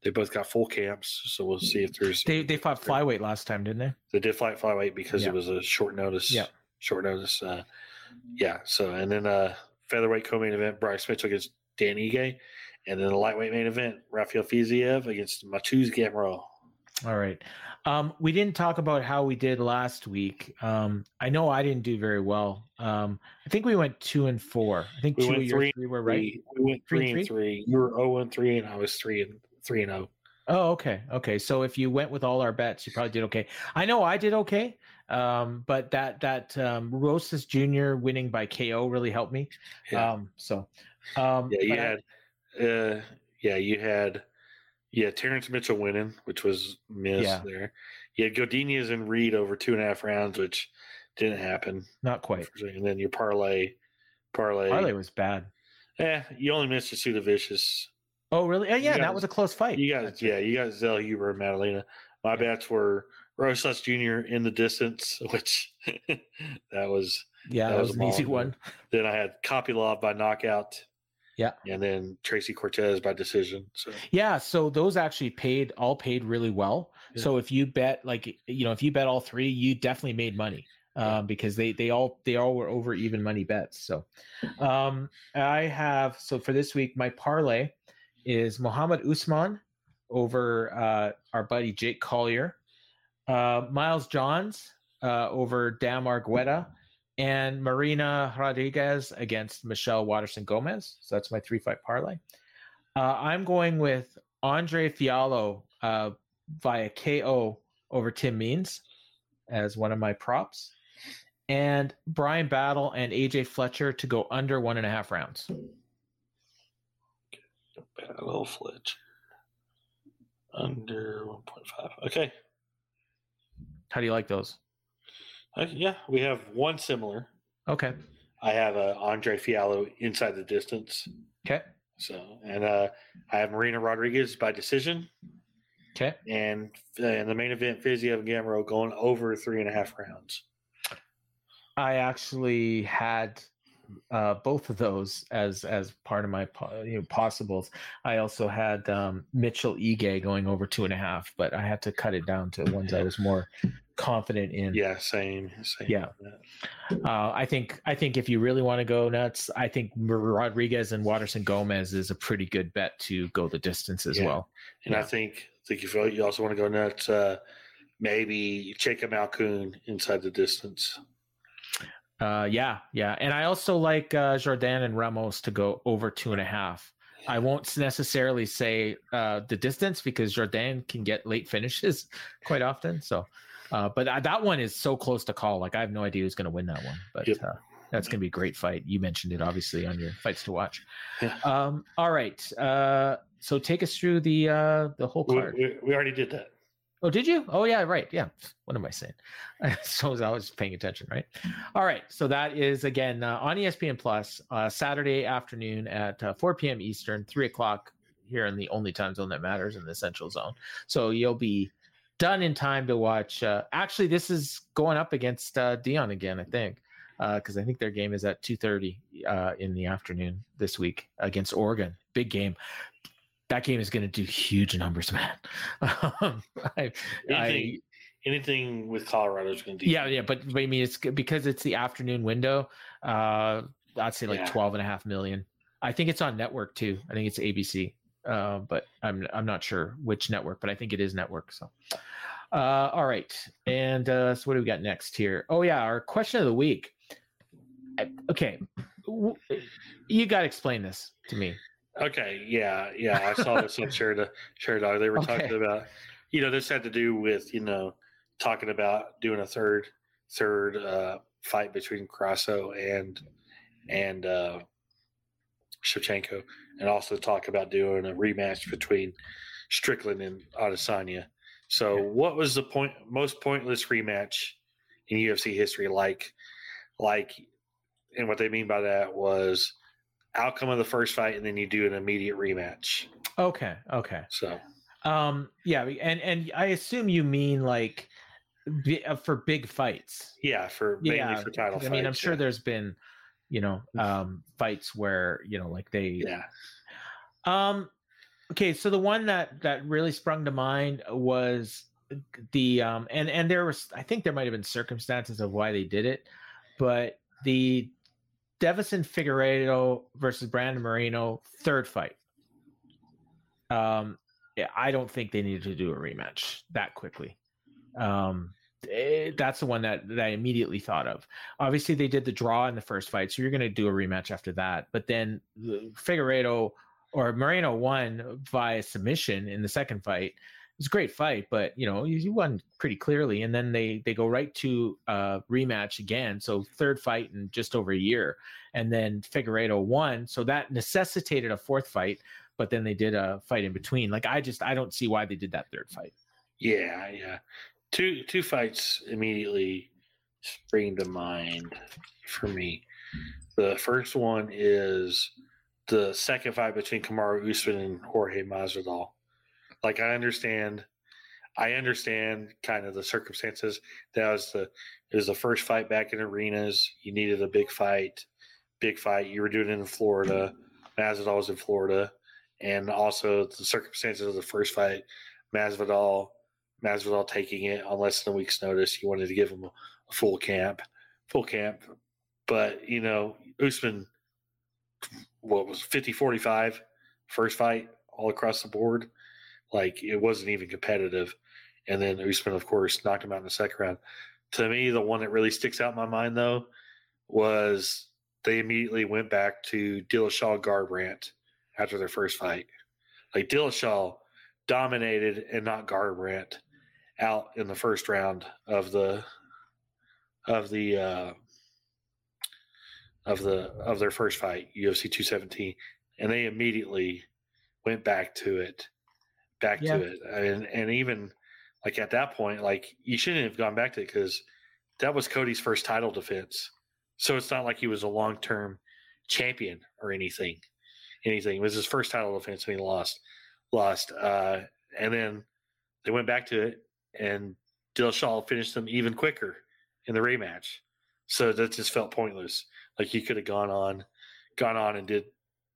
they both got full camps. So we'll see if there's they they fought flyweight last time, didn't they? They did fight flyweight because yeah. it was a short notice. Yeah, short notice. Uh, yeah. So and then uh, featherweight co-main event, Bryce Mitchell against Dan Ige. And then the lightweight main event, Rafael Fiziev against Mateusz Gamrot. All right. Um, we didn't talk about how we did last week. Um, I know I didn't do very well. Um, I think we went two and four. I think we two went three, three were right. We went three, three and three. You were zero oh and three, and I was three and three and zero. Oh. oh, okay, okay. So if you went with all our bets, you probably did okay. I know I did okay, um, but that that um, Rosas Junior winning by KO really helped me. Yeah. Um, so um, yeah, you had. I, uh, yeah, you had yeah Terrence Mitchell winning, which was missed yeah. there. You had Godinez and Reed over two and a half rounds, which didn't happen. Not quite. And then your parlay, parlay, parlay was bad. Yeah, you only missed Jasudavicius. Oh, really? Oh, yeah, that was a close fight. You got yeah, you got Zellhuber and Maddalena. My yeah. bets were Rosas Jr. in the distance, [LAUGHS] which that was yeah, that, that was, was an easy one. Then I had Kopylov by knockout yeah. And then Tracy Cortez by decision. So Yeah, so those actually paid all paid really well. Yeah. So if you bet like you know, if you bet all three, you definitely made money. Um, because they they all they all were over even money bets. So um I have so for this week my parlay is Muhammad Usman over uh our buddy Jake Collier. Uh Miles Johns uh over Dan Argueta and Marina Rodriguez against Michelle Waterson Gomez. So that's my three fight parlay. Uh, I'm going with Andre Fialho uh, via KO over Tim Means as one of my props, and Brian Battle and AJ Fletcher to go under one and a half rounds. Battle Fletcher under 1.5. Okay. How do you like those? Uh, yeah, we have one similar. Okay. I have uh, Andre Fialho inside the distance. Okay. So, and uh, I have Marina Rodriguez by decision. Okay. And in the main event, Fiziev and Gamrot going over three and a half rounds. I actually had uh, both of those as as part of my you know, possibles. I also had um, Mitchell Ige going over two and a half, but I had to cut it down to ones I was more confident in. Yeah, same. same yeah, uh, I think I think if you really want to go nuts, I think Rodriguez and Waterson Gomez is a pretty good bet to go the distance as yeah. well. And yeah. I think I think if you also want to go nuts, uh, maybe Jacob Malkoun inside the distance. Uh, yeah, yeah, and I also like uh, Jourdain and Ramos to go over two and a half. I won't necessarily say uh, the distance because Jourdain can get late finishes [LAUGHS] quite often. So, uh, but that one is so close to call. Like I have no idea who's going to win that one. But yep. uh, that's going to be a great fight. You mentioned it obviously on your fights to watch. Yeah. Um, all right. Uh, so take us through the uh, the whole card. We, we, we already did that. Oh, did you? Oh, yeah, right. Yeah. What am I saying? [LAUGHS] so I was paying attention, right? All right. So that is again uh, on ESPN Plus, uh, Saturday afternoon at uh, 4 p.m. Eastern, three o'clock here in the only time zone that matters in the Central Zone. So you'll be done in time to watch. Uh, actually, this is going up against uh, Deion again, I think, because uh, I think their game is at 2:30 in the afternoon this week against Oregon. Big game that game is going to do huge numbers, man. [LAUGHS] um, I, anything, I, anything with Colorado is going to do. Yeah, yeah, but, but I mean, it's because it's the afternoon window. Uh, I'd say like yeah. 12 and a half million. I think it's on network too. I think it's ABC, uh, but I'm I'm not sure which network, but I think it is network. So, uh, all right, and uh, so what do we got next here? Oh yeah, our question of the week. Okay, you got to explain this to me. Okay, yeah, yeah, I saw this on [LAUGHS] Share Sherdog. They were okay. talking about, you know, this had to do with you know talking about doing a third third uh, fight between Grasso and and uh, Shevchenko, and also talk about doing a rematch between Strickland and Adesanya. So, what was the point most pointless rematch in UFC history? Like, like, and what they mean by that was outcome of the first fight, and then you do an immediate rematch. Okay. Okay. So, um, yeah, and and I assume you mean like uh, for big fights. Yeah, for mainly yeah, for title. I fights, mean, I'm sure yeah. there's been, you know, um, fights where you know, like they. Yeah. Um. Okay, so the one that that really sprung to mind was the um and and there was I think there might have been circumstances of why they did it, but the Deiveson Figueiredo versus Brandon Moreno third fight. Um, yeah, I don't think they needed to do a rematch that quickly. Um, it, eh, that's the one that, that I immediately thought of. Obviously, they did the draw in the first fight, so you're going to do a rematch after that. But then Figueiredo or Moreno won via submission in the second fight was a great fight, but you know he won pretty clearly. And then they they go right to uh, rematch again, so third fight in just over a year, and then Figueiredo won, so that necessitated a fourth fight. But then they did a fight in between. Like I just I don't see why they did that third fight. Yeah, yeah, two two fights immediately spring to mind for me. The first one is the second fight between Kamaru Usman and Jorge Masvidal like I understand, I understand kind of the circumstances. That was the it was the first fight back in arenas. You needed a big fight, big fight. You were doing it in Florida. Masvidal was in Florida, and also the circumstances of the first fight. Masvidal, Masvidal taking it on less than a week's notice. You wanted to give him a, a full camp, full camp. But you know, Usman, what was 50 45 first fight all across the board like it wasn't even competitive. And then Usman, of course, knocked him out in the second round. To me, the one that really sticks out in my mind though was they immediately went back to Dillashaw Garbrandt after their first fight. Like Dillashaw dominated and not Garbrandt out in the first round of the of the uh, of the of their first fight, UFC 217, and they immediately went back to it back yeah. to it. And, and even like at that point, like you shouldn't have gone back to it because that was Cody's first title defense. So it's not like he was a long term champion or anything. Anything. It was his first title defense and he lost. Lost. Uh, and then they went back to it and Dillashaw finished them even quicker in the rematch. So that just felt pointless. Like he could have gone on, gone on and did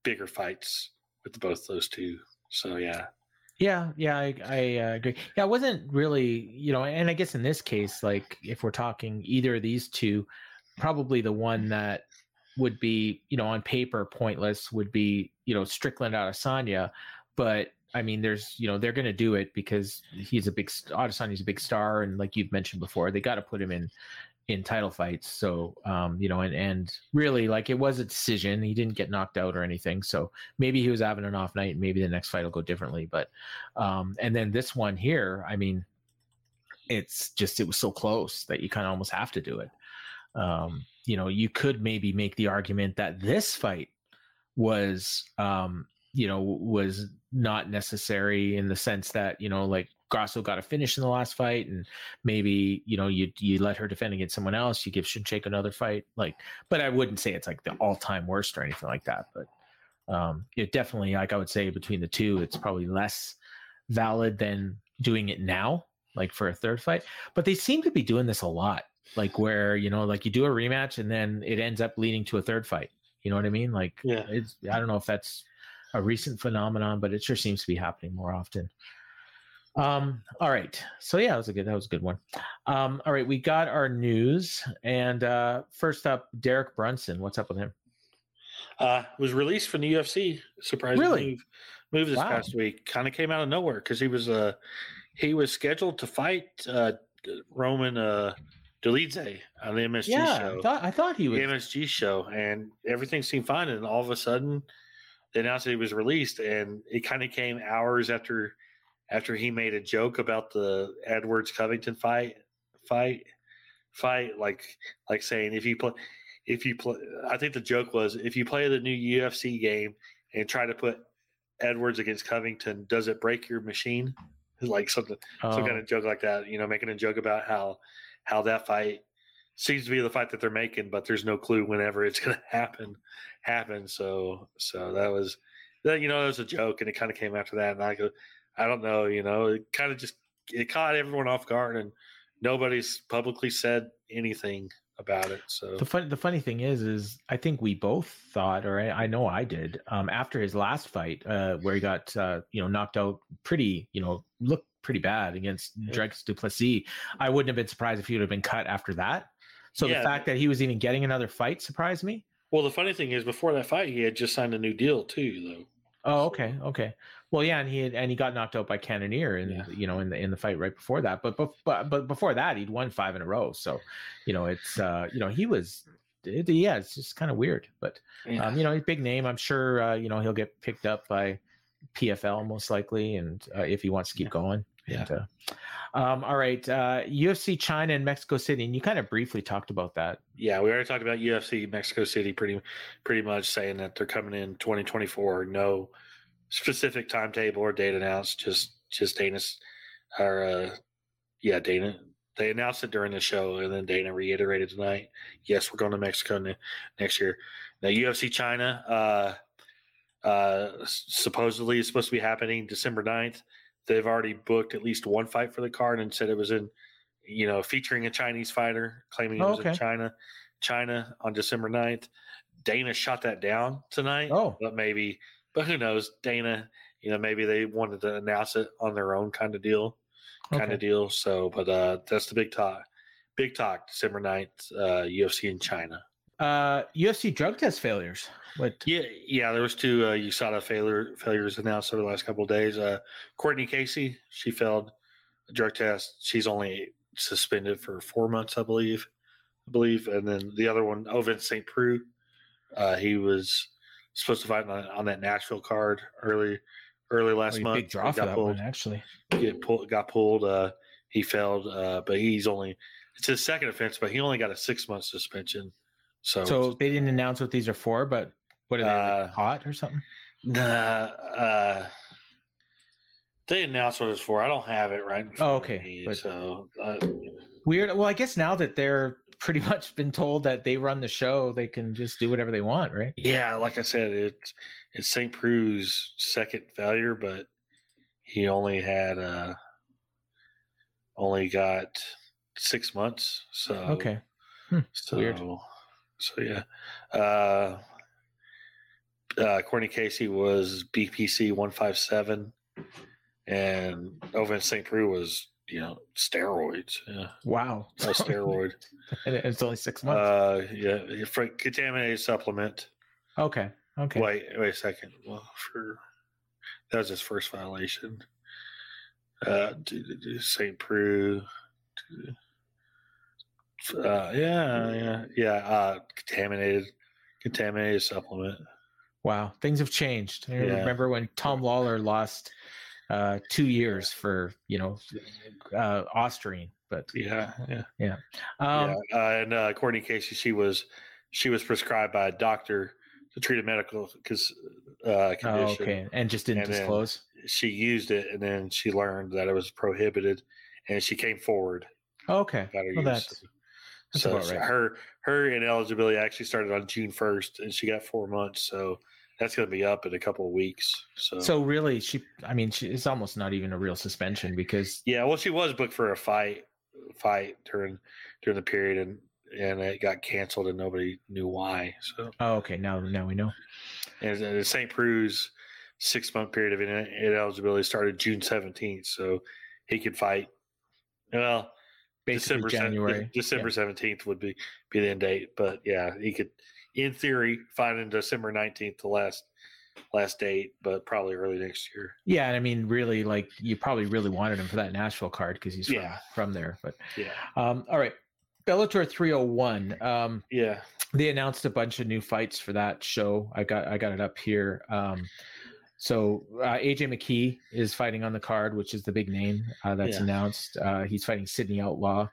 bigger fights with both those two. So yeah. Yeah, yeah, I, I uh, agree. Yeah, it wasn't really, you know, and I guess in this case, like if we're talking either of these two, probably the one that would be, you know, on paper pointless would be, you know, Strickland Adesanya. But I mean, there's, you know, they're going to do it because he's a big, Adesanya's a big star, and like you've mentioned before, they got to put him in in title fights. So, um, you know, and, and really like it was a decision. He didn't get knocked out or anything. So maybe he was having an off night. Maybe the next fight will go differently. But, um, and then this one here, I mean, it's just, it was so close that you kind of almost have to do it. Um, you know, you could maybe make the argument that this fight was, um, you know, was not necessary in the sense that, you know, like Grasso got a finish in the last fight, and maybe you know you you let her defend against someone else. You give Shevchenko another fight, like. But I wouldn't say it's like the all time worst or anything like that. But um, it definitely, like I would say, between the two, it's probably less valid than doing it now, like for a third fight. But they seem to be doing this a lot, like where you know, like you do a rematch and then it ends up leading to a third fight. You know what I mean? Like, yeah, it's I don't know if that's a recent phenomenon, but it sure seems to be happening more often. Um, all right. So yeah, that was a good that was a good one. Um, all right, we got our news. And uh first up, Derek Brunson. What's up with him? Uh, was released from the UFC. Surprisingly, really? move, move this wow. past week. Kind of came out of nowhere because he was uh he was scheduled to fight uh, Roman uh, Dolidze on the MSG yeah, show. I thought, I thought he was the MSG show, and everything seemed fine. And all of a sudden, they announced that he was released, and it kind of came hours after after he made a joke about the Edwards Covington fight fight fight, like like saying if you play if you play, I think the joke was if you play the new UFC game and try to put Edwards against Covington, does it break your machine? Like something, oh. some kind of joke like that. You know, making a joke about how how that fight seems to be the fight that they're making, but there's no clue whenever it's going [LAUGHS] to happen. Happen. So so that was that. You know, it was a joke, and it kind of came after that. And I go, I don't know. You know, it kind of just it caught everyone off guard, and nobody's publicly said anything about it. So the funny the funny thing is, is I think we both thought, or I, I know I did, um, after his last fight, uh, where he got uh, you know knocked out pretty, you know, looked pretty bad against yeah. Dricus Du I wouldn't have been surprised if he would have been cut after that. So yeah, the fact that he was even getting another fight surprised me. Well, the funny thing is, before that fight, he had just signed a new deal too, though. Oh, okay, okay. Well, yeah, and he had, and he got knocked out by Cannonier, and yeah. you know, in the in the fight right before that. But but but before that, he'd won five in a row. So, you know, it's uh, you know, he was. It, yeah, it's just kind of weird, but yeah. um, you know, he's big name. I'm sure uh, you know he'll get picked up by PFL most likely, and uh, if he wants to keep going. Yeah. And, um, all right. Uh, UFC China and Mexico City, and you kind of briefly talked about that. Yeah, we already talked about UFC Mexico City pretty pretty much saying that they're coming in 2024. No specific timetable or date announced. Just just Dana's or uh, yeah, Dana. They announced it during the show, and then Dana reiterated tonight. Yes, we're going to Mexico ne- next year. Now UFC China uh, uh, supposedly is supposed to be happening December 9th. They've already booked at least one fight for the card and said it was in, you know, featuring a Chinese fighter, claiming it was okay. in China, China on December 9th. Dana shot that down tonight. Oh, but maybe but who knows? Dana, you know, maybe they wanted to announce it on their own kind of deal, kind okay. of deal. So, but uh, that's the big talk. Big talk, December 9th, uh, UFC in China. Uh, UFC drug test failures. What? Yeah, yeah. There was two uh, USADA failure failures announced over the last couple of days. Uh, Courtney Casey, she failed a drug test. She's only suspended for four months, I believe. I believe, and then the other one, Ovince St. Preux, uh, he was supposed to fight on, on that Nashville card early early last oh, month. Big draw for that pulled, one, actually. Get pulled, got pulled. Uh, he failed, uh, but he's only it's his second offense, but he only got a six month suspension. So, so they didn't announce what these are for, but what are they uh, hot or something? Nah, uh, they announced what it's for. I don't have it right. oh, okay. Me, but so uh, weird. Well, I guess now that they're [LAUGHS] pretty much been told that they run the show, they can just do whatever they want, right? Yeah, like I said, it's it's St. Preux's second failure, but he only had uh only got six months. So okay, hmm, so weird. So yeah. Uh, uh, Courtney Casey was BPC one five seven, and Ovince St. Preux was you know, steroids. Yeah. Wow. A steroid. [LAUGHS] and it's only six months. Uh, yeah, for contaminated supplement. Okay. Okay. Wait, wait a second. Well, for that was his first violation. Uh, St. Preux. Uh, yeah, yeah, yeah. Uh, contaminated, contaminated supplement. Wow, things have changed. I yeah. remember when Tom Lawlor lost uh, two years for you know uh, ostarine. But yeah, yeah, yeah. Um, yeah. Uh, and uh, Courtney Casey, she was she was prescribed by a doctor to treat a medical because uh, condition. Oh, okay, and just didn't and disclose. She used it, and then she learned that it was prohibited, and she came forward. Oh, okay, well, that's, that's so, so uh, right. her her ineligibility actually started on June first, and she got four months. So that's going to be up in a couple of weeks. So, so really, she, I mean, she, it's almost not even a real suspension because yeah, well, she was booked for a fight, fight during during the period, and and it got canceled, and nobody knew why. So, oh, okay, now now we know. And the St. Preux's six month period of ineligibility started June seventeenth, so he could fight. Well, December January, December seventeenth yeah. would be be the end date, but yeah, he could in theory, find in December nineteenth the last last date, but probably early next year. Yeah, and I mean, really, like you probably really wanted him for that Nashville card because he's yeah. from, from there. But yeah. Um, all right, Bellator 301. Um, yeah, they announced a bunch of new fights for that show. I got I got it up here. Um, so uh, AJ McKee is fighting on the card, which is the big name uh, that's yeah. announced. Uh, he's fighting Sidney Outlaw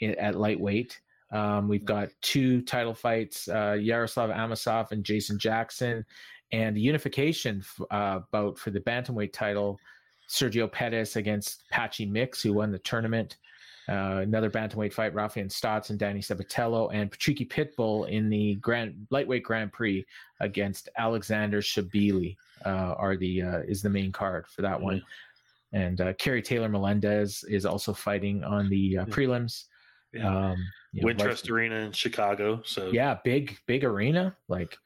in, at lightweight. Um, we've got two title fights: uh, Yaroslav Amosov and Jason Jackson, and the unification uh, bout for the bantamweight title: Sergio Pettis against Patchy Mix, who won the tournament. Uh, another bantamweight fight: Raufeon Stotts and Danny Sabatello, and Patricky Pitbull in the Grand Lightweight Grand Prix against Alexander Shabliy. Uh, are the uh, is the main card for that one, and uh, Kerry Taylor Melendez is also fighting on the uh, prelims. Yeah. Um, you know, Wintrust Arena in Chicago. So yeah, big big arena. Like,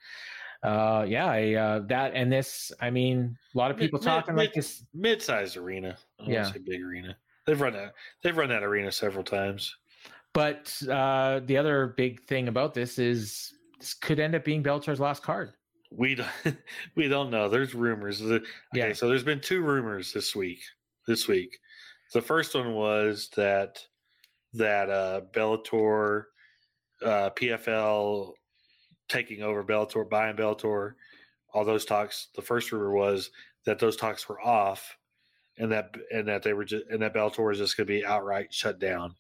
uh, yeah, I, uh, that and this. I mean, a lot of people mid, talking mid, like this mid-sized arena. yeah, big arena. They've run that. They've run that arena several times. But uh, the other big thing about this is this could end up being Bellator's last card. We don't, [LAUGHS] we don't know. There's rumors. Okay, yeah. So there's been two rumors this week. This week, the first one was that that uh, Bellator, uh, PFL taking over Bellator, buying Bellator, all those talks. The first rumor was that those talks were off, and that and that they were just and that Bellator is just going to be outright shut down.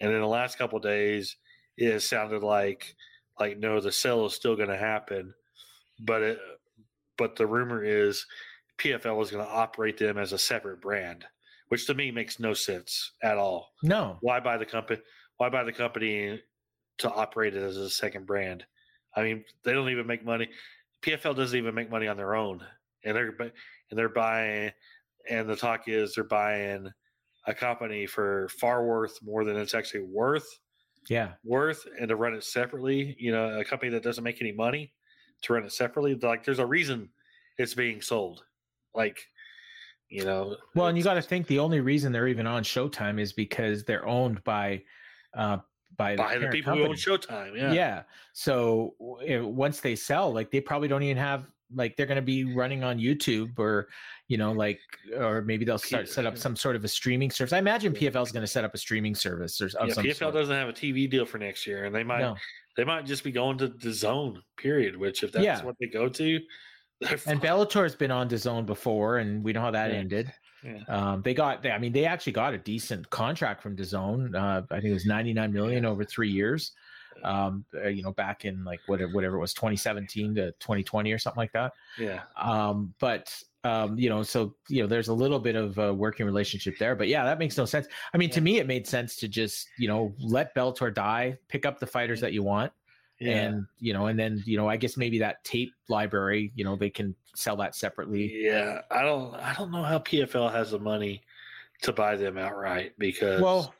And in the last couple days, it sounded like like no, the sale is still going to happen, but it but the rumor is PFL is going to operate them as a separate brand which to me makes no sense at all. No. Why buy the company? Why buy the company to operate it as a second brand? I mean, they don't even make money. PFL doesn't even make money on their own, and they're and they're buying. And the talk is they're buying a company for far worth more than it's actually worth. Yeah, worth, and to run it separately. You know, a company that doesn't make any money to run it separately. Like, there's a reason it's being sold. Like, you know. Well, and you got to think the only reason they're even on Showtime is because they're owned by uh, by, by the, the people company. who own Showtime. Yeah. Yeah. So once they sell, like they probably don't even have like they're going to be running on YouTube or you know like or maybe they'll start set up some sort of a streaming service. I imagine PFL is going to set up a streaming service or yeah, PFL sort. doesn't have a TV deal for next year, and they might no. they might just be going to DAZN. Period. Which if that's yeah. what they go to, [LAUGHS] and Bellator's been on DAZN before, and we know how that yeah. ended. Yeah. Um, they got, they, I mean, they actually got a decent contract from DAZN. Uh, I think it was 99 million over three years. Um, uh, you know, back in like whatever, whatever it was, 2017 to 2020 or something like that. Yeah. Um, but um, you know, so you know, there's a little bit of a working relationship there. But yeah, that makes no sense. I mean, yeah. to me, it made sense to just you know let Bellator die, pick up the fighters that you want, yeah. and you know and then you know i guess maybe that tape library you know they can sell that separately yeah i don't i don't know how pfl has the money to buy them outright because well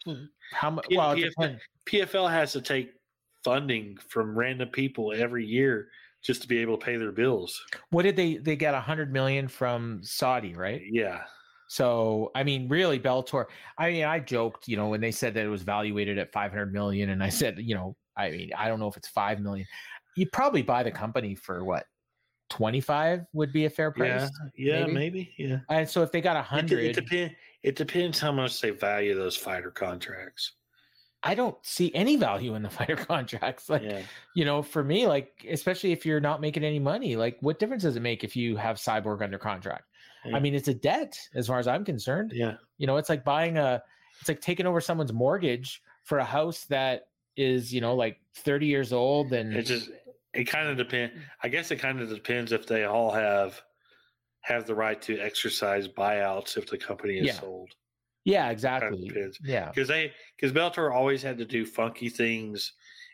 how much well PFL, pfl has to take funding from random people every year just to be able to pay their bills what did they they got a hundred million from saudi right yeah so I mean, really, Bellator. I mean, I joked, you know, when they said that it was valued at 500 million, and I [LAUGHS] said, you know, I mean, I don't know if it's five million. You probably buy the company for what? 25 would be a fair price. Yeah, yeah, maybe. maybe yeah. And so if they got a hundred, it, it, depends. It depends how much they value those fighter contracts. I don't see any value in the [LAUGHS] fighter contracts. Like, yeah. you know, for me, like, especially if you're not making any money, like, what difference does it make if you have Cyborg under contract? Yeah. I mean, it's a debt as far as I'm concerned. Yeah. You know, it's like buying a, it's like taking over someone's mortgage for a house that is you know like 30 years old and it just it kind of depends i guess it kind of depends if they all have have the right to exercise buyouts if the company is yeah. sold yeah exactly kind of yeah because they because Bellator always had to do funky things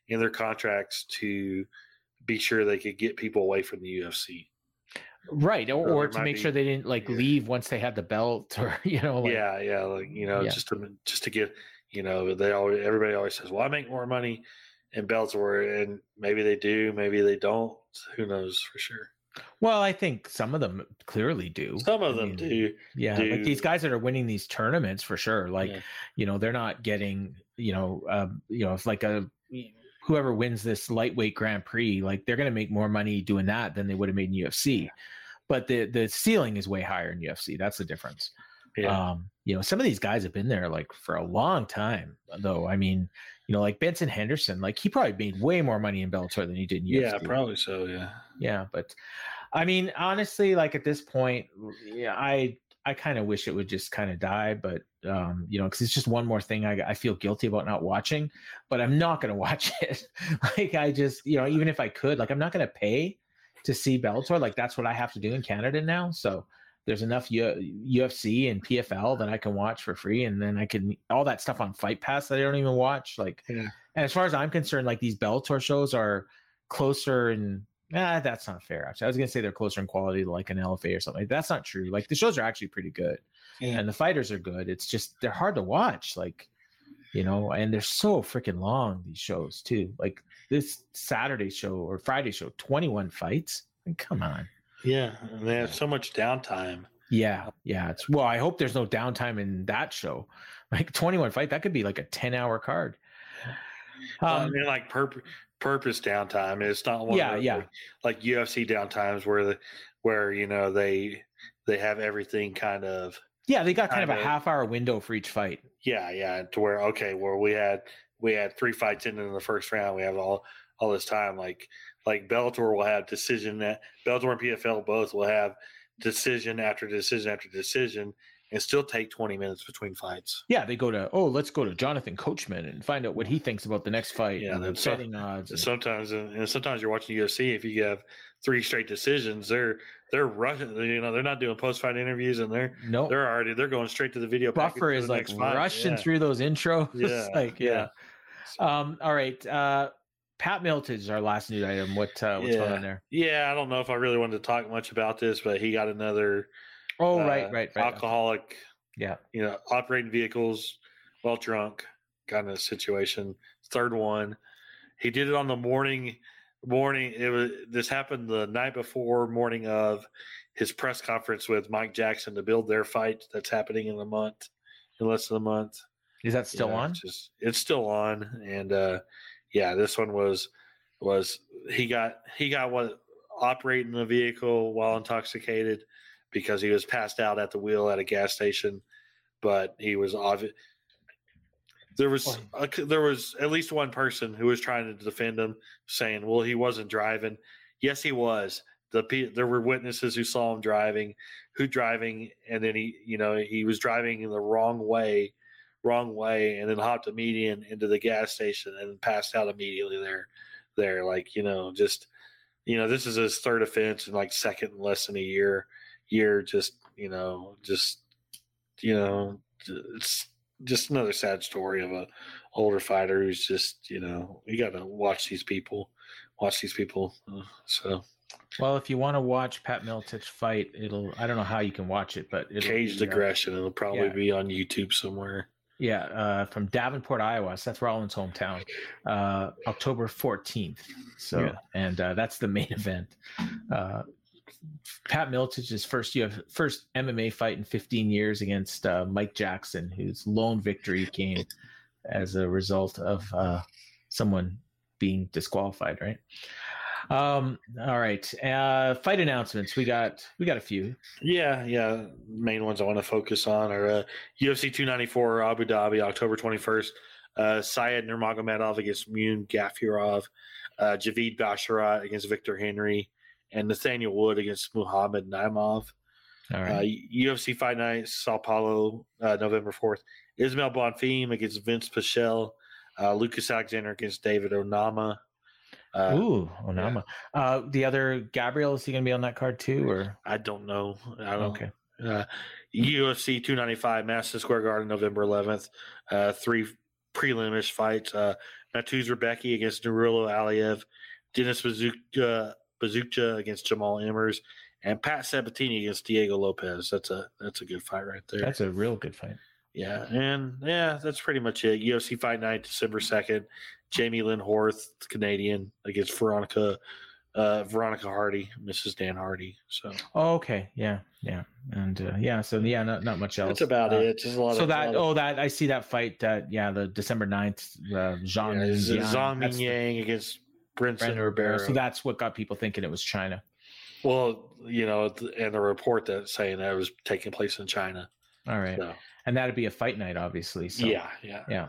in their contracts to be sure they could get people away from the ufc right or, or to make be, sure they didn't like yeah. leave once they had the belt or [LAUGHS] you know like, yeah yeah like you know yeah. just to just to get you know, they always everybody always says, "Well, I make more money in Bellator," and maybe they do, maybe they don't. Who knows for sure? Well, I think some of them clearly do. Some of them mean, do. Yeah, do. like these guys that are winning these tournaments for sure. Like, yeah. you know, they're not getting, you know, um, you know, if like a whoever wins this lightweight Grand Prix, like they're going to make more money doing that than they would have made in UFC. But the the ceiling is way higher in UFC. That's the difference. Yeah. Um, you know, some of these guys have been there like for a long time, though. I mean, you know, like Benson Henderson, like he probably made way more money in Bellator than he did in UFC. Yeah, probably so. Yeah. Yeah, but I mean, honestly, like at this point, yeah, I I kind of wish it would just kind of die, but um, you know, because it's just one more thing I, I feel guilty about not watching, but I'm not going [LAUGHS] to watch it. like I just, you know, even if I could, like I'm not going to pay to see Bellator. Like that's what I have to do in Canada now. So there's enough U- UFC and PFL that I can watch for free, and then I can all that stuff on Fight Pass that I don't even watch. Like, yeah. and as far as I'm concerned, like these Bellator shows are closer and Nah, that's not fair. Actually, I was gonna say they're closer in quality to like an LFA or something. That's not true. Like the shows are actually pretty good, yeah. and the fighters are good. It's just they're hard to watch. Like, you know, and they're so freaking long. These shows too. Like this Saturday show or Friday show, twenty one fights. I mean, come on. Yeah, they have so much downtime. Yeah, yeah. It's well. I hope there's no downtime in that show. Like twenty one fight, that could be like a ten hour card. Um, I mean, like purpose purpose downtime. It's not one yeah, yeah. Like, like UFC downtimes where the where you know they they have everything kind of yeah they got kind, kind of, of a half hour window for each fight. Yeah, yeah. To where okay, where we had we had three fights in in the first round. We have all all this time. Like like Bellator will have decision that Bellator and PFL both will have decision after decision after decision and still take 20 minutes between fights. Yeah, they go to oh, let's go to Jonathan Coachman and find out what he thinks about the next fight. Yeah, the betting odds. And... Sometimes and sometimes you're watching UFC if you have three straight decisions, they're they're rushing. You know, they're not doing post fight interviews, and they're no, nope. they're already they're going straight to the video. Buffer is like rushing yeah. through those intros. [LAUGHS] Yeah, like yeah. yeah. Um. All right. Uh. Pat Miletich is our last news item. What uh, what's yeah. going on there? Yeah, I don't know if I really wanted to talk much about this, but he got another Oh, uh, right, right, right. Alcoholic. Yeah. You know, operating vehicles while drunk kind of situation. Third one. He did it on the morning morning it was this happened the night before morning of his press conference with Mike Jackson to build their fight that's happening in a month in less than a month. Is that still yeah, on? It's, just, it's still on and uh yeah, this one was was he got he got what operating the vehicle while intoxicated because he was passed out at the wheel at a gas station, but he was obvious. There was a, there was at least one person who was trying to defend him, saying, "Well, he wasn't driving." Yes, he was. The there were witnesses who saw him driving, who driving, and then he, you know, he was driving in the wrong way, wrong way, and then hopped a median into the gas station and passed out immediately there. There, like you know, just you know, this is his third offense and like second in less than a year year just you know just you know it's just another sad story of a older fighter who's just you know you got to watch these people watch these people uh, so well if you want to watch pat miletich fight it'll i don't know how you can watch it but it'll caged aggression it'll probably yeah. be on youtube somewhere yeah uh, from davenport iowa seth rollins hometown uh, october 14th so yeah. and uh, that's the main [LAUGHS] event uh, Pat Miletich's first you have first MMA fight in 15 years against uh, Mike Jackson, whose lone victory came as a result of uh, someone being disqualified. Right. Um, all right. Uh, fight announcements. We got we got a few. Yeah, yeah. Main ones I want to focus on are uh, UFC 294 Abu Dhabi, October 21st. Uh, Said Nurmagomedov against Muin Gafurov. Uh, Javid Basharat against Victor Henry and Nathaniel Wood against Muhammad Naimov. All right. Uh, UFC Fight Night, Sao Paulo, uh, November 4th. Ismael Bonfim against Vince Pichel. Uh, Lucas Alexander against David Onama. Uh, Ooh, Onama. Yeah. Uh, the other Gabriel is he going to be on that card too, or I don't know. I don't. Okay. Uh, UFC 295, Madison Square Garden, November 11th. Uh, three prelimish fights. Uh, Mateusz Rebecki against Nurullo Aliev. Dennis Buzukja Buzukja against Jamal Emmers, and Pat Sabatini against Diego Lopes. That's a that's a good fight right there. That's a real good fight. Yeah, and yeah, that's pretty much it. UFC Fight Night, December second. Jamie Lynn Horth, Canadian, against Veronica uh, Veronica Hardy, Mrs. Dan Hardy. So. Oh, okay, yeah. yeah, and uh, yeah, so yeah, not not much else. That's about uh, it. Just a lot so of, that oh that I see that fight that yeah the December 9th, uh, Jean yeah, Zhang Yang against Brendan Ribeiro. So that's what got people thinking it was China. Well, you know, and the report that saying that it was taking place in China. All right, so. And that'd be a fight night, obviously. So, yeah, yeah, yeah.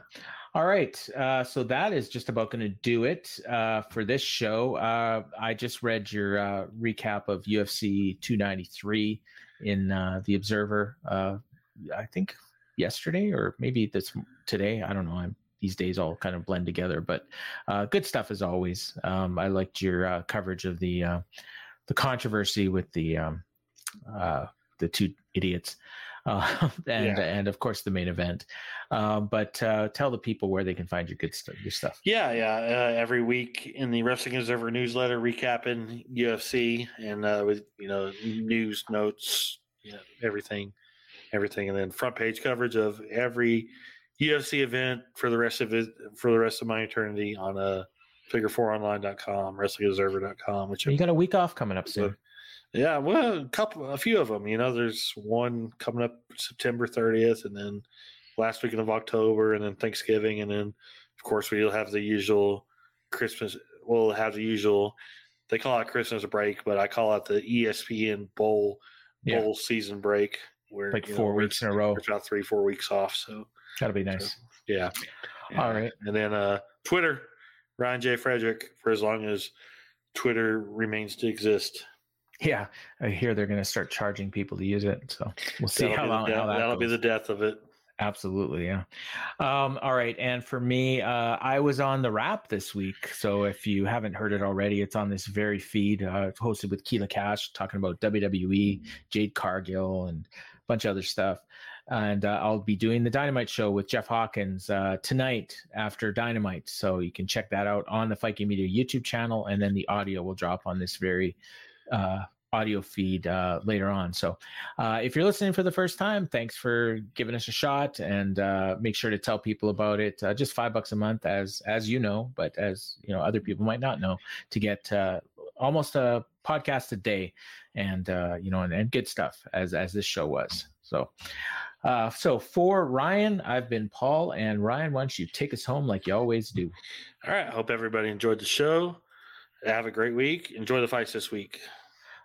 All right. Uh, so that is just about going to do it uh, for this show. Uh, I just read your uh, recap of UFC 293 in uh, the Observer. Uh, I think yesterday or maybe this today. I don't know. I'm these days all kind of blend together, but good stuff as always. Um, I liked your coverage of the the controversy with the um, the two idiots uh, [LAUGHS] and yeah. and of course the main event. Uh, but uh, tell the people where they can find your good stuff. Your stuff. Yeah, yeah. Uh, every week in the Wrestling Observer newsletter, recapping UFC and uh, with you know news notes, you know, everything, everything, and then front page coverage of every UFC event for the rest of it for the rest of my eternity on a uh, figure4online.com, wrestlingobserver.com. Which you got a week off coming up soon. Yeah, well, a couple, a few of them. You know, there's one coming up September 30th, and then last weekend of October, and then Thanksgiving, and then of course we'll have the usual Christmas. We'll have the usual. They call it Christmas break, but I call it the ESPN Bowl yeah. Bowl season break, where like four know, weeks in a row. About three, four weeks off. So that'll be nice. So, yeah. yeah. All right. And then uh Twitter, Ryan J. Frederick, for as long as Twitter remains to exist. Yeah, I hear they're going to start charging people to use it. So we'll see that'll how long death, how that that'll goes. be the death of it. Absolutely, yeah. Um, all right, and for me, uh, I was on the Wrap this week. So if you haven't heard it already, it's on this very feed. Uh, hosted with Keela Cash, talking about WWE, Jade Cargill, and a bunch of other stuff. And uh, I'll be doing the Dynamite show with Jeff Hawkins uh, tonight after Dynamite. So you can check that out on the Fight Game Media YouTube channel, and then the audio will drop on this very uh, audio feed uh, later on. So uh, if you're listening for the first time, thanks for giving us a shot, and uh, make sure to tell people about it. Uh, just five bucks a month, as as you know, but as you know, other people might not know, to get uh, almost a podcast a day, and uh, you know, and, and good stuff as as this show was. So. So for Ryan, I've been Paul, and Ryan, why don't you take us home like you always do? All right. Hope everybody enjoyed the show. Have a great week. Enjoy the fights this week.